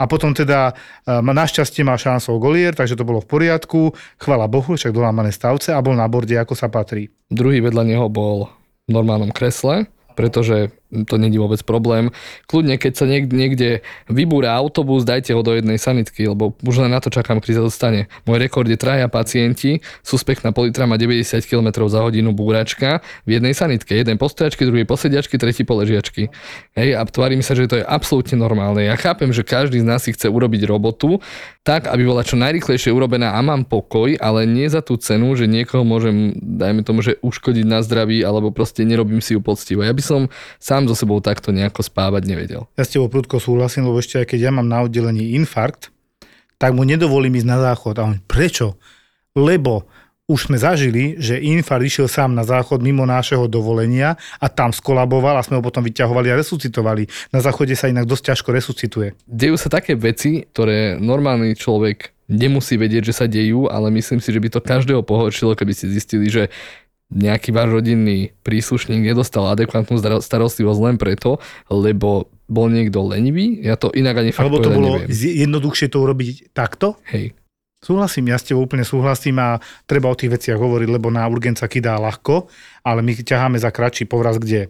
A potom teda e, našťastie mal šansou golier, takže to bolo v poriadku. Chvala Bohu, však dolámané stavce a bol na borde, ako sa patrí. Druhý vedľa neho bol v normálnom kresle, pretože to není vôbec problém. Kľudne, keď sa niek- niekde vybúra autobus, dajte ho do jednej sanitky, lebo už len na to čakám, kedy sa dostane. Môj rekord je traja pacienti, suspekt na politra má 90 km za hodinu búračka v jednej sanitke. Jeden po stojačky, druhý po sediačky, tretí po ležiačky. Hej, a tvári mi sa, že to je absolútne normálne. Ja chápem, že každý z nás si chce urobiť robotu tak, aby bola čo najrychlejšie urobená a mám pokoj, ale nie za tú cenu, že niekoho môžem, dajme tomu, že uškodiť na zdraví alebo proste nerobím si ju poctivo. Ja by som sám so sebou takto nejako spávať nevedel. Ja s tebou prudko súhlasím, lebo ešte aj keď ja mám na oddelení infarkt, tak mu nedovolím ísť na záchod. A on, prečo? Lebo už sme zažili, že infarkt išiel sám na záchod mimo nášho dovolenia a tam skolaboval a sme ho potom vyťahovali a resuscitovali. Na záchode sa inak dosť ťažko resuscituje. Dejú sa také veci, ktoré normálny človek nemusí vedieť, že sa dejú, ale myslím si, že by to každého pohoršilo, keby si zistili, že nejaký váš rodinný príslušník nedostal adekvátnu starostlivosť len preto, lebo bol niekto lenivý. Ja to inak ani fakt Alebo to bolo neviem. jednoduchšie to urobiť takto? Hej. Súhlasím, ja s tebou úplne súhlasím a treba o tých veciach hovoriť, lebo na urgent sa kydá ľahko, ale my ťaháme za kratší povraz, kde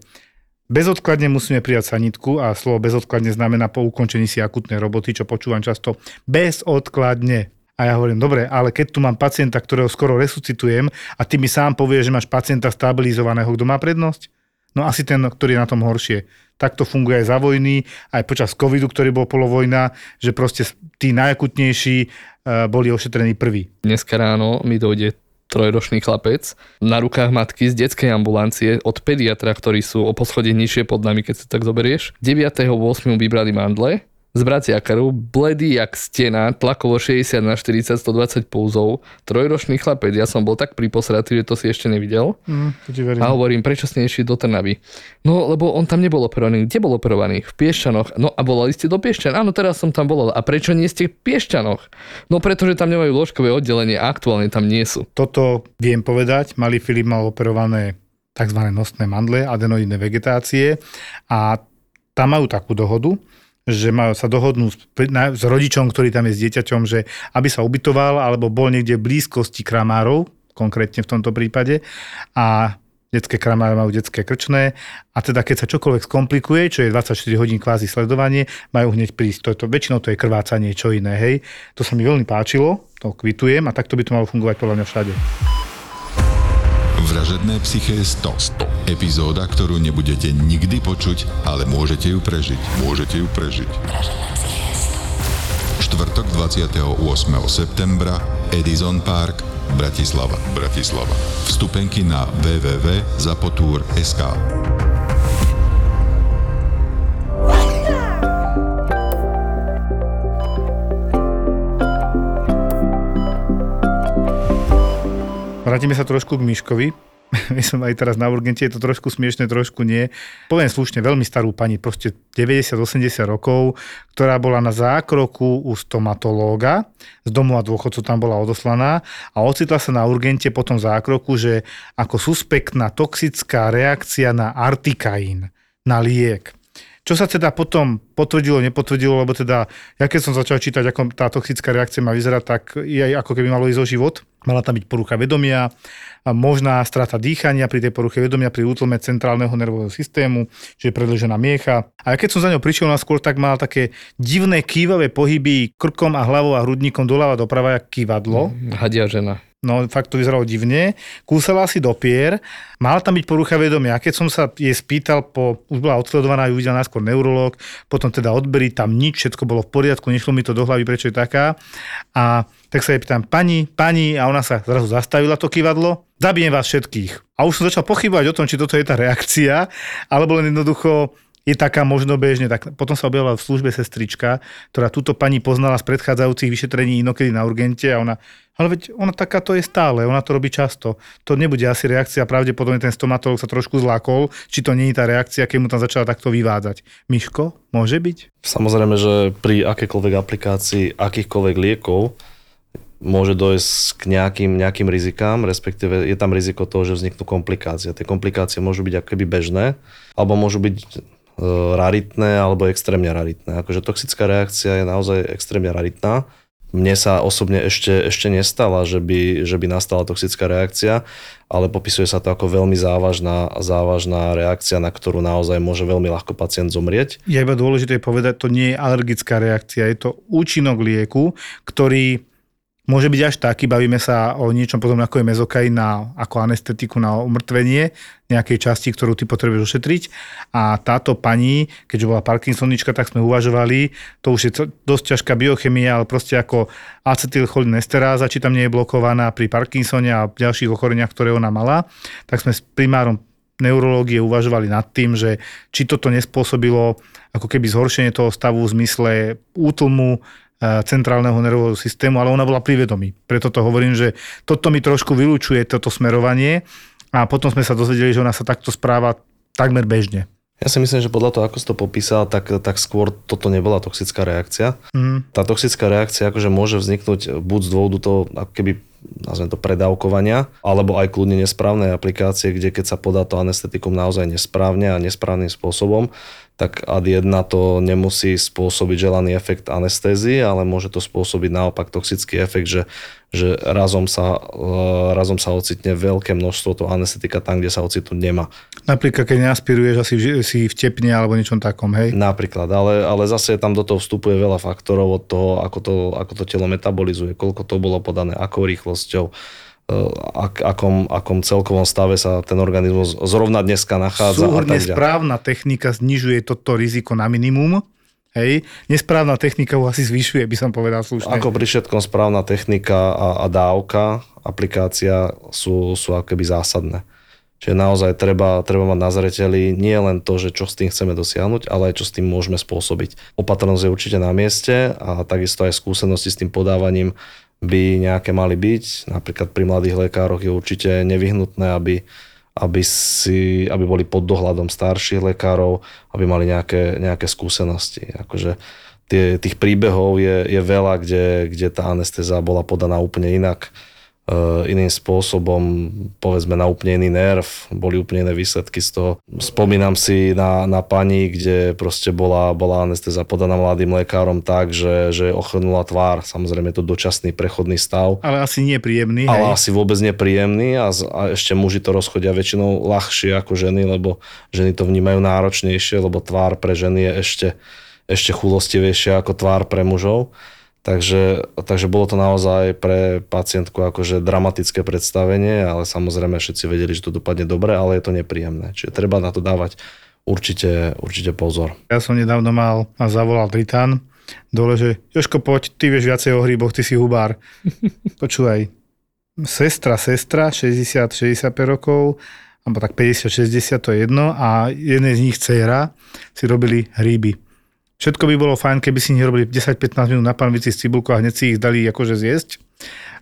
bezodkladne musíme prijať sanitku a slovo bezodkladne znamená po ukončení si akutnej roboty, čo počúvam často. Bezodkladne. A ja hovorím, dobre, ale keď tu mám pacienta, ktorého skoro resuscitujem a ty mi sám povieš, že máš pacienta stabilizovaného, kto má prednosť? No asi ten, ktorý je na tom horšie. Tak to funguje aj za vojny, aj počas covidu, ktorý bol polovojna, že proste tí najakutnejší e, boli ošetrení prví. Dneska ráno mi dojde trojročný chlapec na rukách matky z detskej ambulancie od pediatra, ktorí sú o poschodie nižšie pod nami, keď to tak zoberieš. 9.8. vybrali mandle, zbracia krv, bledý jak stena, tlakovo 60 na 40, 120 pulzov, trojročný chlapec, ja som bol tak priposratý, že to si ešte nevidel. Mm, to ti verím. A hovorím, prečo ste nešli do Trnavy? No, lebo on tam nebol operovaný. Kde bol operovaný? V Piešťanoch. No a volali ste do Piešťan? Áno, teraz som tam volal. A prečo nie ste v Piešťanoch? No, pretože tam nemajú lôžkové oddelenie a aktuálne tam nie sú. Toto viem povedať. Malý Filip mal operované tzv. nosné mandle, adenoidné vegetácie a tam majú takú dohodu, že majú sa dohodnú s, s rodičom, ktorý tam je s dieťaťom, že aby sa ubytoval alebo bol niekde v blízkosti kramárov, konkrétne v tomto prípade, a detské kramáre majú detské krčné a teda keď sa čokoľvek skomplikuje, čo je 24 hodín kvázi sledovanie, majú hneď prísť. To je to, väčšinou to je krvácanie, čo iné, hej. To sa mi veľmi páčilo, to kvitujem a takto by to malo fungovať podľa mňa všade. Vražedné psyché 100. Epizóda, ktorú nebudete nikdy počuť, ale môžete ju prežiť. Môžete ju prežiť. Štvrtok 28. septembra Edison Park, Bratislava. Bratislava. Vstupenky na www.zapotur.sk Vrátime sa trošku k Miškovi. My som aj teraz na urgente, je to trošku smiešne, trošku nie. Poviem slušne, veľmi starú pani, proste 90-80 rokov, ktorá bola na zákroku u stomatológa, z domu a dôchodcu tam bola odoslaná a ocitla sa na urgente po tom zákroku, že ako suspektná toxická reakcia na artikain, na liek. Čo sa teda potom potvrdilo, nepotvrdilo, lebo teda, ja keď som začal čítať, ako tá toxická reakcia má vyzerať, tak je ako keby malo ísť o život. Mala tam byť porucha vedomia, možná strata dýchania pri tej poruche vedomia, pri útlme centrálneho nervového systému, čiže predlžená miecha. A keď som za ňou prišiel na skôr, tak mala také divné kývavé pohyby krkom a hlavou a hrudníkom doľava doprava, jak kývadlo. Hadia žena. No fakt to vyzeralo divne. Kúsala si do pier, mal tam byť porucha vedomia. Keď som sa jej spýtal, po, už bola odsledovaná, ju videl najskôr neurolog, potom teda odbery, tam nič, všetko bolo v poriadku, nešlo mi to do hlavy, prečo je taká. A tak sa jej pýtam, pani, pani, a ona sa zrazu zastavila to kývadlo, zabijem vás všetkých. A už som začal pochybovať o tom, či toto je tá reakcia, alebo len jednoducho je taká možno bežne. Tak potom sa objavila v službe sestrička, ktorá túto pani poznala z predchádzajúcich vyšetrení inokedy na urgente a ona ale veď ona takáto je stále, ona to robí často. To nebude asi reakcia, pravdepodobne ten stomatolog sa trošku zlákol, či to nie je tá reakcia, keď mu tam začala takto vyvádzať. Miško, môže byť? Samozrejme, že pri akékoľvek aplikácii akýchkoľvek liekov môže dojsť k nejakým, nejakým rizikám, respektíve je tam riziko toho, že vzniknú komplikácie. Tie komplikácie môžu byť akoby bežné, alebo môžu byť raritné alebo extrémne raritné. Akože toxická reakcia je naozaj extrémne raritná mne sa osobne ešte, ešte nestala, že by, že by nastala toxická reakcia, ale popisuje sa to ako veľmi závažná, závažná reakcia, na ktorú naozaj môže veľmi ľahko pacient zomrieť. Je iba dôležité povedať, to nie je alergická reakcia, je to účinok lieku, ktorý môže byť až taký, bavíme sa o niečom potom ako je mezokain na, ako anestetiku na umrtvenie nejakej časti, ktorú ty potrebuješ ošetriť. A táto pani, keďže bola Parkinsonička, tak sme uvažovali, to už je dosť ťažká biochemia, ale proste ako acetylcholinesteráza, či tam nie je blokovaná pri Parkinsone a ďalších ochoreniach, ktoré ona mala, tak sme s primárom neurológie uvažovali nad tým, že či toto nespôsobilo ako keby zhoršenie toho stavu v zmysle útlmu centrálneho nervového systému, ale ona bola pri vedomí. Preto to hovorím, že toto mi trošku vylúčuje toto smerovanie a potom sme sa dozvedeli, že ona sa takto správa takmer bežne. Ja si myslím, že podľa toho, ako si to popísal, tak, tak skôr toto nebola toxická reakcia. Mm. Tá toxická reakcia akože môže vzniknúť buď z dôvodu toho, ako keby nazvem to predávkovania, alebo aj kľudne nesprávnej aplikácie, kde keď sa podá to anestetikum naozaj nesprávne a nesprávnym spôsobom, tak ad jedna to nemusí spôsobiť želaný efekt anestézie, ale môže to spôsobiť naopak toxický efekt, že, že razom, sa, eh, razom sa ocitne veľké množstvo toho anestetika tam, kde sa ocitnúť nemá. Napríklad, keď neaspiruješ, asi si vtepne alebo niečom takom, hej? Napríklad, ale, ale zase tam do toho vstupuje veľa faktorov od toho, ako to, ako to telo metabolizuje, koľko to bolo podané, akou rýchlosťou, ak, akom, akom celkovom stave sa ten organizmus zrovna dneska nachádza. Súhrne správna technika znižuje toto riziko na minimum. Hej, nesprávna technika ho asi zvyšuje, by som povedal slušne. Ako pri všetkom správna technika a, a dávka, aplikácia sú, sú akoby zásadné. Čiže naozaj treba, treba mať na zreteli nie len to, že čo s tým chceme dosiahnuť, ale aj čo s tým môžeme spôsobiť. Opatrnosť je určite na mieste a takisto aj skúsenosti s tým podávaním by nejaké mali byť. Napríklad pri mladých lekároch je určite nevyhnutné, aby, aby, si, aby boli pod dohľadom starších lekárov, aby mali nejaké, nejaké skúsenosti. Akože tie, tých príbehov je, je veľa, kde, kde tá anestéza bola podaná úplne inak iným spôsobom, povedzme na úplne iný nerv, boli úplne iné výsledky z toho. Spomínam si na, na pani, kde proste bola, bola anestéza podaná mladým lekárom tak, že, že ochrnula tvár, samozrejme je to dočasný prechodný stav. Ale asi nie príjemný. Ale hej? asi vôbec nepríjemný a, a ešte muži to rozchodia väčšinou ľahšie ako ženy, lebo ženy to vnímajú náročnejšie, lebo tvár pre ženy je ešte, ešte chulostivejšia ako tvár pre mužov. Takže, takže bolo to naozaj pre pacientku akože dramatické predstavenie, ale samozrejme všetci vedeli, že to dopadne dobre, ale je to nepríjemné. Čiže treba na to dávať určite, určite pozor. Ja som nedávno mal a zavolal Tritán dole, že Joško, poď, ty vieš viacej o hríboch, ty si hubár. Počúvaj, sestra, sestra, 60-65 rokov, alebo tak 50-60, to je jedno, a jednej z nich dcera si robili hríby Všetko by bolo fajn, keby si nerobili 10-15 minút na panvici s cibulkou a hneď si ich dali akože zjesť.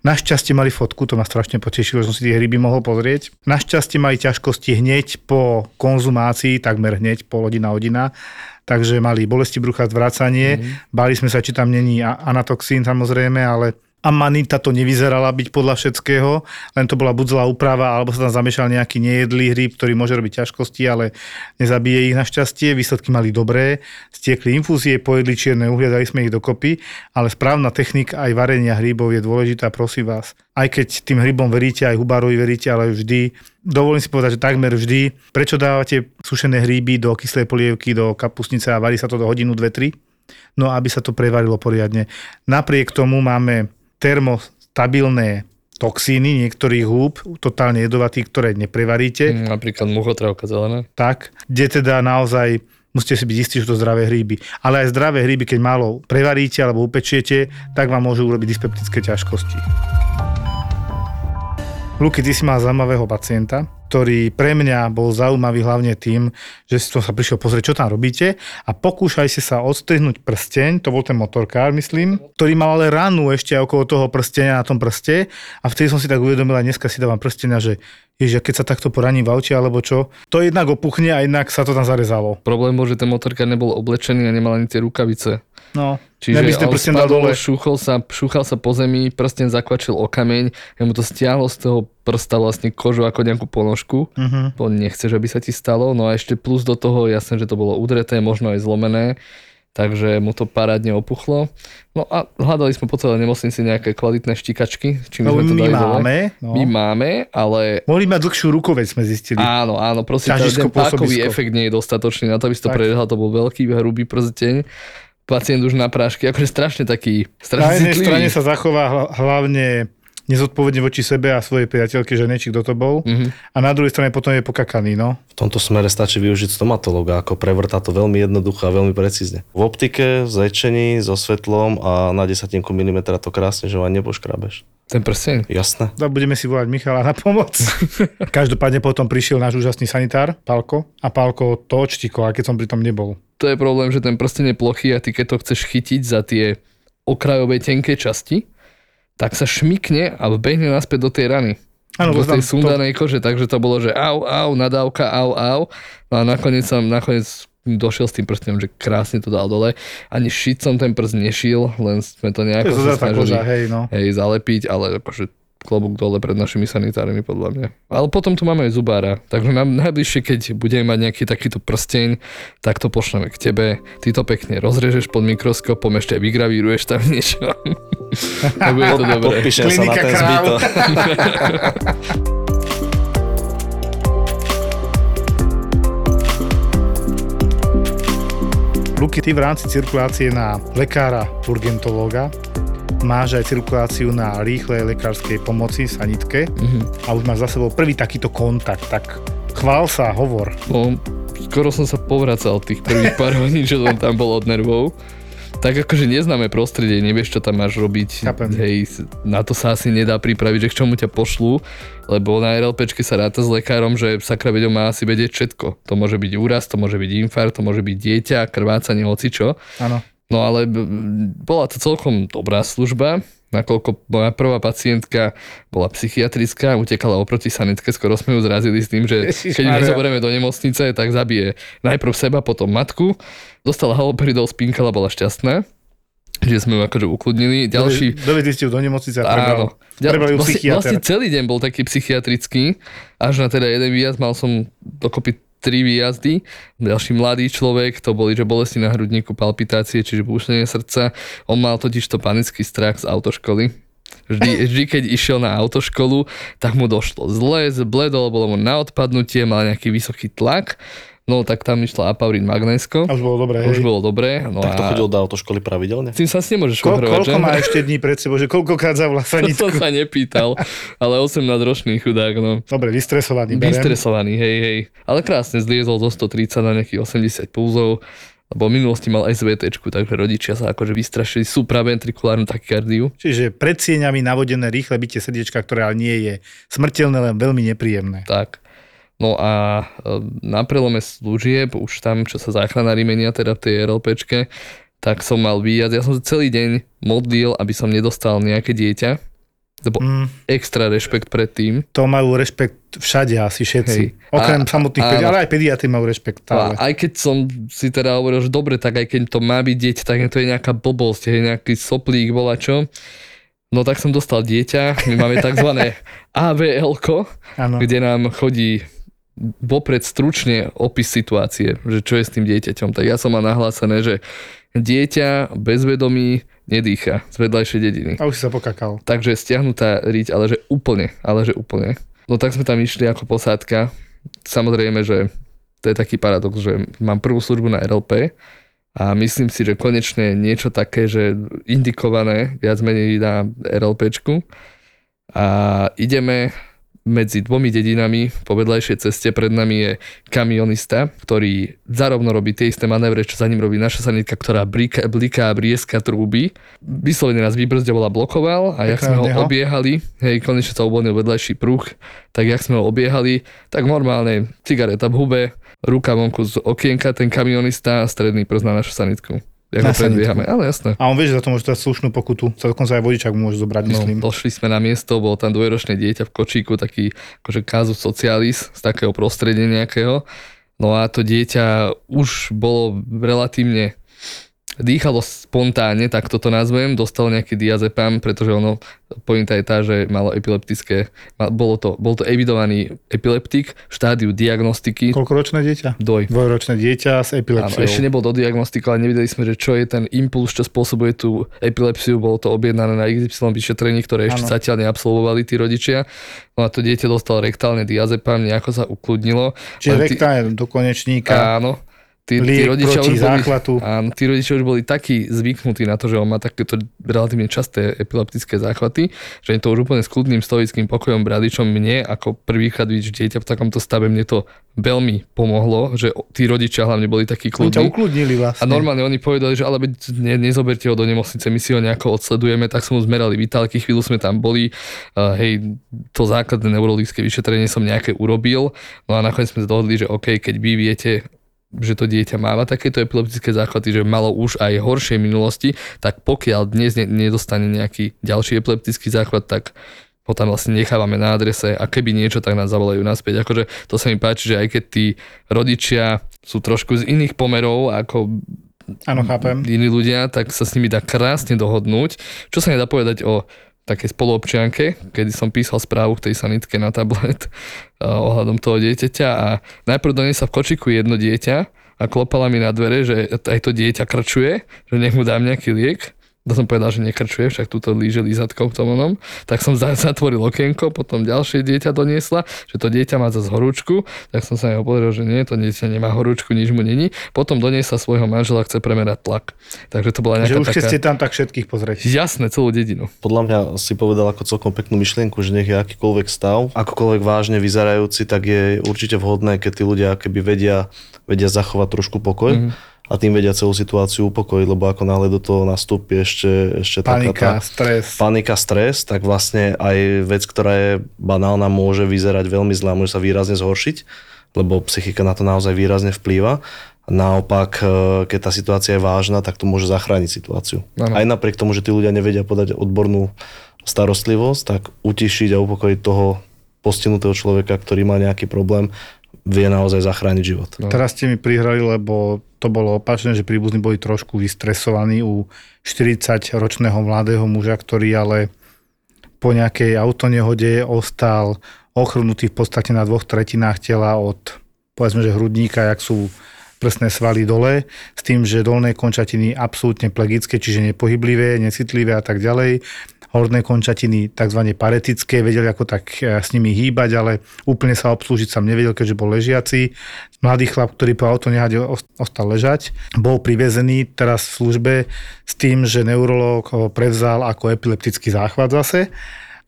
Našťastie mali fotku, to ma strašne potešilo, že som si tie ryby mohol pozrieť. Našťastie mali ťažkosti hneď po konzumácii, takmer hneď, pol hodina, hodina. Takže mali bolesti brucha, zvracanie. Mm. Báli sme sa, či tam není anatoxín samozrejme, ale Amanita to nevyzerala byť podľa všetkého, len to bola buď úprava, alebo sa tam zamiešal nejaký nejedlý hryb, ktorý môže robiť ťažkosti, ale nezabije ich našťastie. Výsledky mali dobré, stiekli infúzie, pojedli čierne uhlie, dali sme ich dokopy, ale správna technika aj varenia hrybov je dôležitá, prosím vás. Aj keď tým hrybom veríte, aj hubárovi veríte, ale vždy, dovolím si povedať, že takmer vždy, prečo dávate sušené hríby do kyslej polievky, do kapusnice a varí sa to do hodinu, dve, tri? No, aby sa to prevarilo poriadne. Napriek tomu máme termostabilné toxíny niektorých húb, totálne jedovatých, ktoré neprevaríte, Mm, Napríklad muchotrávka zelená. tak, kde teda naozaj musíte si byť istí, že to zdravé hríby. Ale aj zdravé hríby, keď málo prevaríte alebo upečiete, tak vám môžu urobiť dyspeptické ťažkosti. Luky, ty si mal zaujímavého pacienta, ktorý pre mňa bol zaujímavý hlavne tým, že som sa prišiel pozrieť, čo tam robíte a pokúšajte sa odstrihnúť prsteň, to bol ten motorkár, myslím, ktorý mal ale ranu ešte okolo toho prstenia na tom prste a vtedy som si tak uvedomil, a dneska si dávam prstenia, že ježiš, keď sa takto poraní v aute alebo čo, to jednak opuchne a jednak sa to tam zarezalo. Problém bol, že ten motorkár nebol oblečený a nemal ani tie rukavice. No, Čiže Neby ste on spadol, dole. šúchol sa, šúchal sa po zemi, prsten zakvačil o kameň, ja mu to stiahlo z toho prsta vlastne kožu ako nejakú ponožku. Uh-huh. To nechceš, aby sa ti stalo. No a ešte plus do toho, jasné, že to bolo udreté, možno aj zlomené, takže mu to parádne opuchlo. No a hľadali sme po celej nemocnici nejaké kvalitné štikačky, čím No, sme to my dali dole. máme, no. My máme, ale Mohli mať dlhšiu rukoveď, sme zistili. Áno, áno, proste ten, pákový efekt nie je dostatočný na to, aby si to predehal, to bol veľký, hrubý prsteň. Pacient už na prášky, akože strašne taký, Na strašne jednej citlivý. strane sa zachová hla- hlavne nezodpovedne voči sebe a svojej priateľke, žene, či kto to bol. Mhm. A na druhej strane potom je pokakaný, no. V tomto smere stačí využiť stomatológa, ako prevrtá to veľmi jednoducho a veľmi precízne. V optike, v zväčšení, so svetlom a na desatinku milimetra to krásne, že ho ani nepoškrabeš. Ten prsteň. Jasné. Tak budeme si volať Michala na pomoc. Každopádne potom prišiel náš úžasný sanitár, Pálko, a Pálko to odštikol, aj keď som pri tom nebol. To je problém, že ten prsteň je plochý a ty keď to chceš chytiť za tie okrajové tenké časti, tak sa šmikne a vbehne naspäť do tej rany. Áno, do tej sundanej kože, takže to bolo, že au, au, nadávka, au, au. No a nakoniec som, nakoniec došiel s tým prstom, že krásne to dal dole. Ani šiť som ten prst nešiel, len sme to To nejako je sa snažili koža, hej, no. hej, zalepiť, ale akože klobúk dole pred našimi sanitármi podľa mňa. Ale potom tu máme aj zubára, takže nám najbližšie, keď budeme mať nejaký takýto prsteň, tak to pošleme k tebe, ty to pekne rozrežeš pod mikroskopom, ešte aj vygravíruješ tam niečo. a bude to dobré. Podpíšem sa na Klinika ten kráv. zbytok. Luky, ty v rámci cirkulácie na lekára urgentológa máš aj cirkuláciu na rýchlej lekárskej pomoci sanitke Mhm. a už máš za sebou prvý takýto kontakt, tak chvál sa, hovor. No, skoro som sa povracal tých prvých pár hodín, čo som tam bol od nervov. Tak akože neznáme prostredie, nevieš, čo tam máš robiť. Chápem. Hej, na to sa asi nedá pripraviť, že k čomu ťa pošlú, lebo na RLPčke sa ráta s lekárom, že sakra veďo má asi vedieť všetko. To môže byť úraz, to môže byť infarkt, to môže byť dieťa, krvácanie, hocičo. Áno. No ale bola to celkom dobrá služba, nakoľko moja prvá pacientka bola psychiatrická, utekala oproti sanitke, skoro sme ju zrazili s tým, že keď ju nezoberieme do nemocnice, tak zabije najprv seba, potom matku. Dostala haloperidol, spinkala, bola šťastná. Že sme ju akože ukludnili. Ďalší, Dovedli ste ju do nemocnice a prebral, Áno. Ďal, prebral ju vlastne, psychiatr. vlastne celý deň bol taký psychiatrický, až na teda jeden výjazd mal som dokopy tri výjazdy. Ďalší mladý človek, to boli, že bolesti na hrudníku, palpitácie, čiže búšenie srdca. On mal totiž to panický strach z autoškoly. Vždy, vždy, keď išiel na autoškolu, tak mu došlo zle, zbledol, bolo mu na odpadnutie, mal nejaký vysoký tlak. No tak tam išla apaurín magnésko. A už bolo dobré, Už hej. bolo dobré. No Tak to a chodil do autoškoly pravidelne? s tým sa si nemôžeš Ko- koľko že? má ešte dní pred sebou, že koľkokrát zavolá To som sanitku? sa nepýtal, ale 18-ročný chudák, no. Dobre, vystresovaný, berem. Vystresovaný, hej, hej. Ale krásne zliezol zo 130 na nejakých 80 pulzov, lebo v minulosti mal SVT, takže rodičia sa akože vystrašili supraventrikulárnu takykardiu. Čiže pred sieňami navodené rýchle bytie srdiečka, ktoré ale nie je smrteľné, len veľmi nepríjemné. Tak. No a e, na prelome služieb, už tam, čo sa záchranári menia, teda v tej RLPčke, tak som mal výjazd. Ja som celý deň modlil, aby som nedostal nejaké dieťa, lebo Mm, extra rešpekt pred tým. to majú rešpekt všade asi všetci. Hej. Okrem A- samotných pedi- ale aj pediatri majú rešpekt. A aj keď som si teda hovoril, že dobre, tak aj keď to má byť dieťa, tak to je nejaká blbosť, je nejaký soplík, bola čo. No tak som dostal dieťa, my máme tzv. avl kde nám chodí vopred stručne opis situácie, že čo je s tým dieťaťom. Tak ja som mal nahlásené, že dieťa bez vedomí nedýcha z vedľajšej dediny. A už si sa pokakal. Takže stiahnutá riť, ale že úplne, ale že úplne. No tak sme tam išli ako posádka. Samozrejme, že to je taký paradox, že mám prvú službu na RLP a myslím si, že konečne niečo také, že indikované viac menej na RLPčku a ideme medzi dvomi dedinami po vedľajšej ceste pred nami je kamionista, ktorý zarovno robí tie isté manévre, čo za ním robí naša sanitka, ktorá blíka, blíka a brieska trúby. Vyslovene nás vybrzdil a blokoval a jak sme ho neho. obiehali, hej, konečne sa uvoľnil vedľajší pruh, tak jak sme ho obiehali, tak normálne cigareta v hube, ruka vonku z okienka, ten kamionista a stredný prst na našu sanitku. Jak Na ho predbiehame, ale jasné. A on vie, že za to môže dať slušnú pokutu. Sa dokonca aj vodičák mu môže zobrať, myslím. No, došli sme na miesto, bolo tam dvojročné dieťa v kočíku, taký akože kazus socialis z takého prostredia nejakého. No a to dieťa už bolo relatívne dýchalo spontánne, tak toto nazvem, dostalo nejaký diazepam, pretože ono, pointa je tá, že malo epileptické, ma- bolo to, bol to evidovaný epileptik v štádiu diagnostiky, Koľko ročné dieťa? doj. Dvojročné dieťa s Áno, epilepsiou. ešte nebol do diagnostiky, ale nevedeli sme, že čo je ten impuls, čo spôsobuje tú epilepsiu. Bolo to objednané na XY vyšetrení, ktoré ešte Áno. zatiaľ neabsolvovali tí rodičia. No a to dieťa dostalo rektálne diazepam, nejako sa ukludnilo. Čiže rektálne do konečníka, Áno. Tí, tí rodičia proti už boli, záchvatu. áno, tí rodičia už boli takí zvyknutí na to, že on má takéto relatívne časté epileptické záchvaty, že im to už úplne s kľudným stoickým pokojom bradičom mne ako prvýkrát vidieť dieťa v takomto stave mne to veľmi pomohlo, že tí rodičia hlavne boli takí Oni ťa kľudní. ukludnili vlastne. A normálne oni povedali, že ale ne, nezoberte ho do nemocnice, my si ho nejako odsledujeme, tak sme mu zmerali vitálky, chvíľu sme tam boli, uh, hej, to základné neurologické vyšetrenie som nejaké urobil, no a nakoniec sme dohodli, že OK, keď vy viete, že to dieťa máva takéto epileptické záchvaty, že malo už aj horšie minulosti, tak pokiaľ dnes ne, nedostane nejaký ďalší epileptický záchvat, tak ho tam vlastne nechávame na adrese a keby niečo, tak nás zavolajú naspäť. Akože to sa mi páči, že aj keď tí rodičia sú trošku z iných pomerov ako Áno, chápem. iní ľudia, tak sa s nimi dá krásne dohodnúť. Čo sa nedá povedať o takej spoluobčianke, kedy som písal správu v tej sanitke na tablet uh, ohľadom toho dieťaťa a najprv do nej sa v kočiku jedno dieťa a klopala mi na dvere, že aj to dieťa krčuje, že nech mu dám nejaký liek. To som povedal, že nekrčuje, však túto líže lízatkou v tom onom. Tak som za- zatvoril okienko, potom ďalšie dieťa doniesla, že to dieťa má zase horúčku, tak som sa jej pozrel, že nie, to dieťa nemá horúčku, nič mu není. Potom doniesla svojho manžela, chce premerať tlak. Takže to bola Že nejaká už keď taká... ste tam, tak všetkých pozrieť. Jasné, celú dedinu. Podľa mňa si povedal ako celkom peknú myšlienku, že nech je akýkoľvek stav, akokoľvek vážne vyzerajúci, tak je určite vhodné, keď tí ľudia keby vedia, vedia zachovať trošku pokoj. Mm-hmm a tým vedia celú situáciu upokojiť, lebo ako náhle do toho nastúpi ešte, ešte Panika, taká tá stres. panika, stres, tak vlastne aj vec, ktorá je banálna, môže vyzerať veľmi zle, môže sa výrazne zhoršiť, lebo psychika na to naozaj výrazne vplýva. Naopak, e, keď tá situácia je vážna, tak to môže zachrániť situáciu. Áno. Aj napriek tomu, že tí ľudia nevedia podať odbornú starostlivosť, tak utišiť a upokojiť toho postihnutého človeka, ktorý má nejaký problém, vie naozaj zachrániť život. No. Teraz ste mi prihrali, lebo to bolo opačné, že príbuzní boli trošku vystresovaní u 40-ročného mladého muža, ktorý ale po nejakej autonehode ostal ochrnutý v podstate na dvoch tretinách tela od povedzme, že hrudníka, jak sú prsné svaly dole, s tým, že dolné končatiny absolútne plegické, čiže nepohyblivé, necitlivé a tak ďalej. Horné končatiny tzv. paretické, vedeli ako tak eh, s nimi hýbať, ale úplne sa obslúžiť sam nevedel, keďže bol ležiaci. Mladý chlap, ktorý po autonehade os- ostal ležať, bol privezený teraz v službe s tým, že neurolog ho prevzal ako epileptický záchvat zase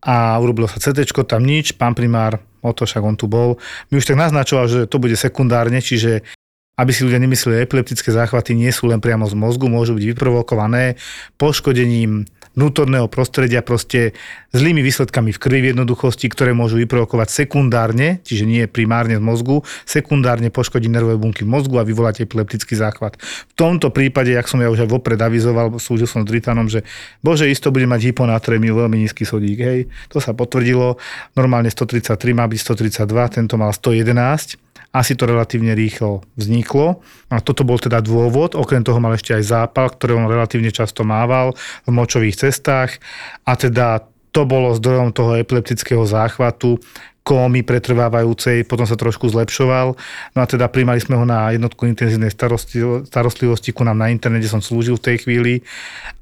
a urobilo sa CT, tam nič, pán primár, o to však on tu bol, mi už tak naznačoval, že to bude sekundárne, čiže aby si ľudia nemysleli, epileptické záchvaty nie sú len priamo z mozgu, môžu byť vyprovokované poškodením vnútorného prostredia, proste zlými výsledkami v krvi v jednoduchosti, ktoré môžu vyprovokovať sekundárne, čiže nie primárne z mozgu, sekundárne poškodiť nervové bunky v mozgu a vyvolať epileptický záchvat. V tomto prípade, jak som ja už aj vopred avizoval, slúžil som s Dritanom, že bože, isto bude mať hyponatrémiu, veľmi nízky sodík, hej. To sa potvrdilo, normálne 133 má byť 132, tento mal 111 asi to relatívne rýchlo vzniklo. A toto bol teda dôvod, okrem toho mal ešte aj zápal, ktorý on relatívne často mával v močových cestách a teda to bolo zdrojom toho epileptického záchvatu, kómy pretrvávajúcej, potom sa trošku zlepšoval. No a teda primali sme ho na jednotku intenzívnej starostlivosti, ku nám na internete, som slúžil v tej chvíli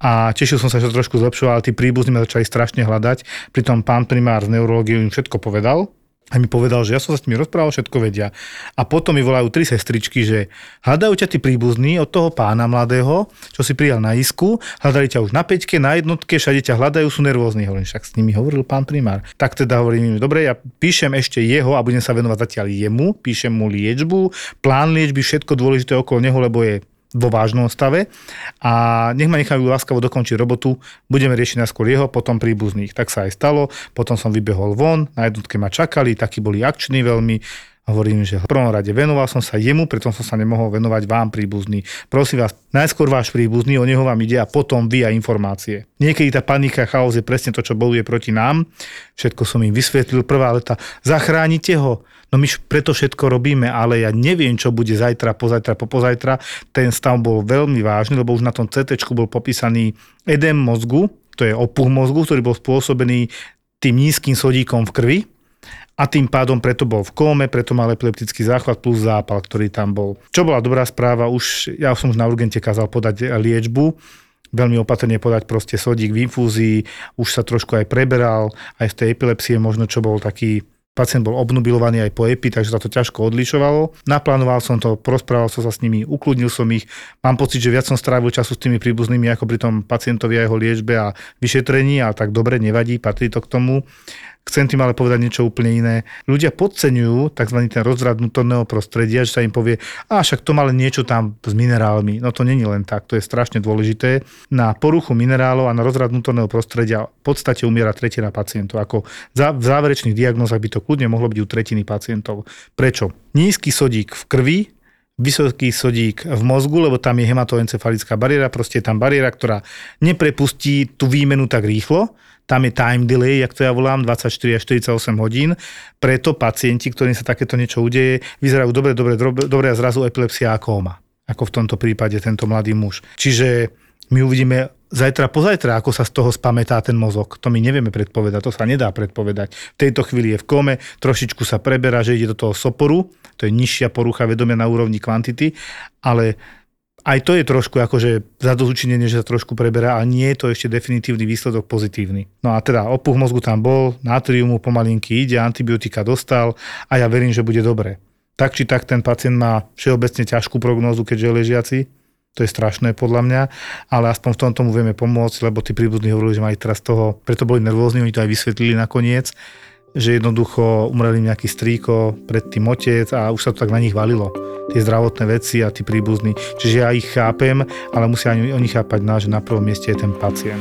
a tešil som sa, že sa trošku zlepšoval, ale tí príbuzní ma začali strašne hľadať. Pritom pán primár z neurológie im všetko povedal, a mi povedal, že ja som sa s nimi rozprával, všetko vedia. A potom mi volajú tri sestričky, že hľadajú ťa tí príbuzní od toho pána mladého, čo si prijal na isku, hľadali ťa už na peťke, na jednotke, všade ťa hľadajú, sú nervózni. Hovorím, však s nimi hovoril pán primár. Tak teda hovorím im, dobre, ja píšem ešte jeho a budem sa venovať zatiaľ jemu, píšem mu liečbu, plán liečby, všetko dôležité okolo neho, lebo je vo vážnom stave a nech ma nechajú láskavo dokončiť robotu, budeme riešiť najskôr jeho, potom príbuzných. Tak sa aj stalo, potom som vybehol von, na jednotke ma čakali, takí boli akční veľmi, Hovorím, že v prvom rade venoval som sa jemu, preto som sa nemohol venovať vám príbuzný. Prosím vás, najskôr váš príbuzný, o neho vám ide a potom vy a informácie. Niekedy tá panika, chaos je presne to, čo bojuje proti nám. Všetko som im vysvetlil, prvá leta, zachránite ho. No my preto všetko robíme, ale ja neviem, čo bude zajtra, pozajtra, popozajtra. Ten stav bol veľmi vážny, lebo už na tom CT bol popísaný edem mozgu, to je opuch mozgu, ktorý bol spôsobený tým nízkym sodíkom v krvi, a tým pádom preto bol v kóme, preto mal epileptický záchvat plus zápal, ktorý tam bol. Čo bola dobrá správa, už, ja som už na urgente kázal podať liečbu, veľmi opatrne podať proste sodík v infúzii, už sa trošku aj preberal, aj z tej epilepsie možno, čo bol taký pacient bol obnubilovaný aj po EPI, takže sa to ťažko odlišovalo. Naplánoval som to, prosprával som sa s nimi, ukludnil som ich. Mám pocit, že viac som strávil času s tými príbuznými ako pri tom pacientovi a jeho liečbe a vyšetrení a tak dobre, nevadí, patrí to k tomu. Chcem tým ale povedať niečo úplne iné. Ľudia podceňujú tzv. ten rozrad vnútorného prostredia, že sa im povie, a však to má len niečo tam s minerálmi. No to není len tak, to je strašne dôležité. Na poruchu minerálov a na rozrad vnútorného prostredia v podstate umiera tretina pacientov. Ako v záverečných diagnózach by to kľudne mohlo byť u tretiny pacientov. Prečo? Nízky sodík v krvi vysoký sodík v mozgu, lebo tam je hematoencefalická bariéra, proste je tam bariéra, ktorá neprepustí tú výmenu tak rýchlo, tam je time delay, jak to ja volám, 24 až 48 hodín. Preto pacienti, ktorým sa takéto niečo udeje, vyzerajú dobre, dobre, dobre, a zrazu epilepsia a kóma. Ako v tomto prípade tento mladý muž. Čiže my uvidíme zajtra pozajtra, ako sa z toho spametá ten mozog. To my nevieme predpovedať, to sa nedá predpovedať. V tejto chvíli je v kome, trošičku sa preberá, že ide do toho soporu, to je nižšia porucha vedomia na úrovni kvantity, ale aj to je trošku akože zadozučinenie, že sa trošku preberá, ale nie je to ešte definitívny výsledok pozitívny. No a teda opuch mozgu tam bol, natriumu pomalinky ide, antibiotika dostal a ja verím, že bude dobre. Tak či tak ten pacient má všeobecne ťažkú prognózu, keďže je ležiaci. To je strašné podľa mňa, ale aspoň v tom tomu vieme pomôcť, lebo tí príbuzní hovorili, že mali teraz toho, preto boli nervózni, oni to aj vysvetlili nakoniec, že jednoducho umreli nejaký strýko, predtým otec a už sa to tak na nich valilo tie zdravotné veci a tí príbuzní. Čiže ja ich chápem, ale musia ani oni chápať nás, že na prvom mieste je ten pacient.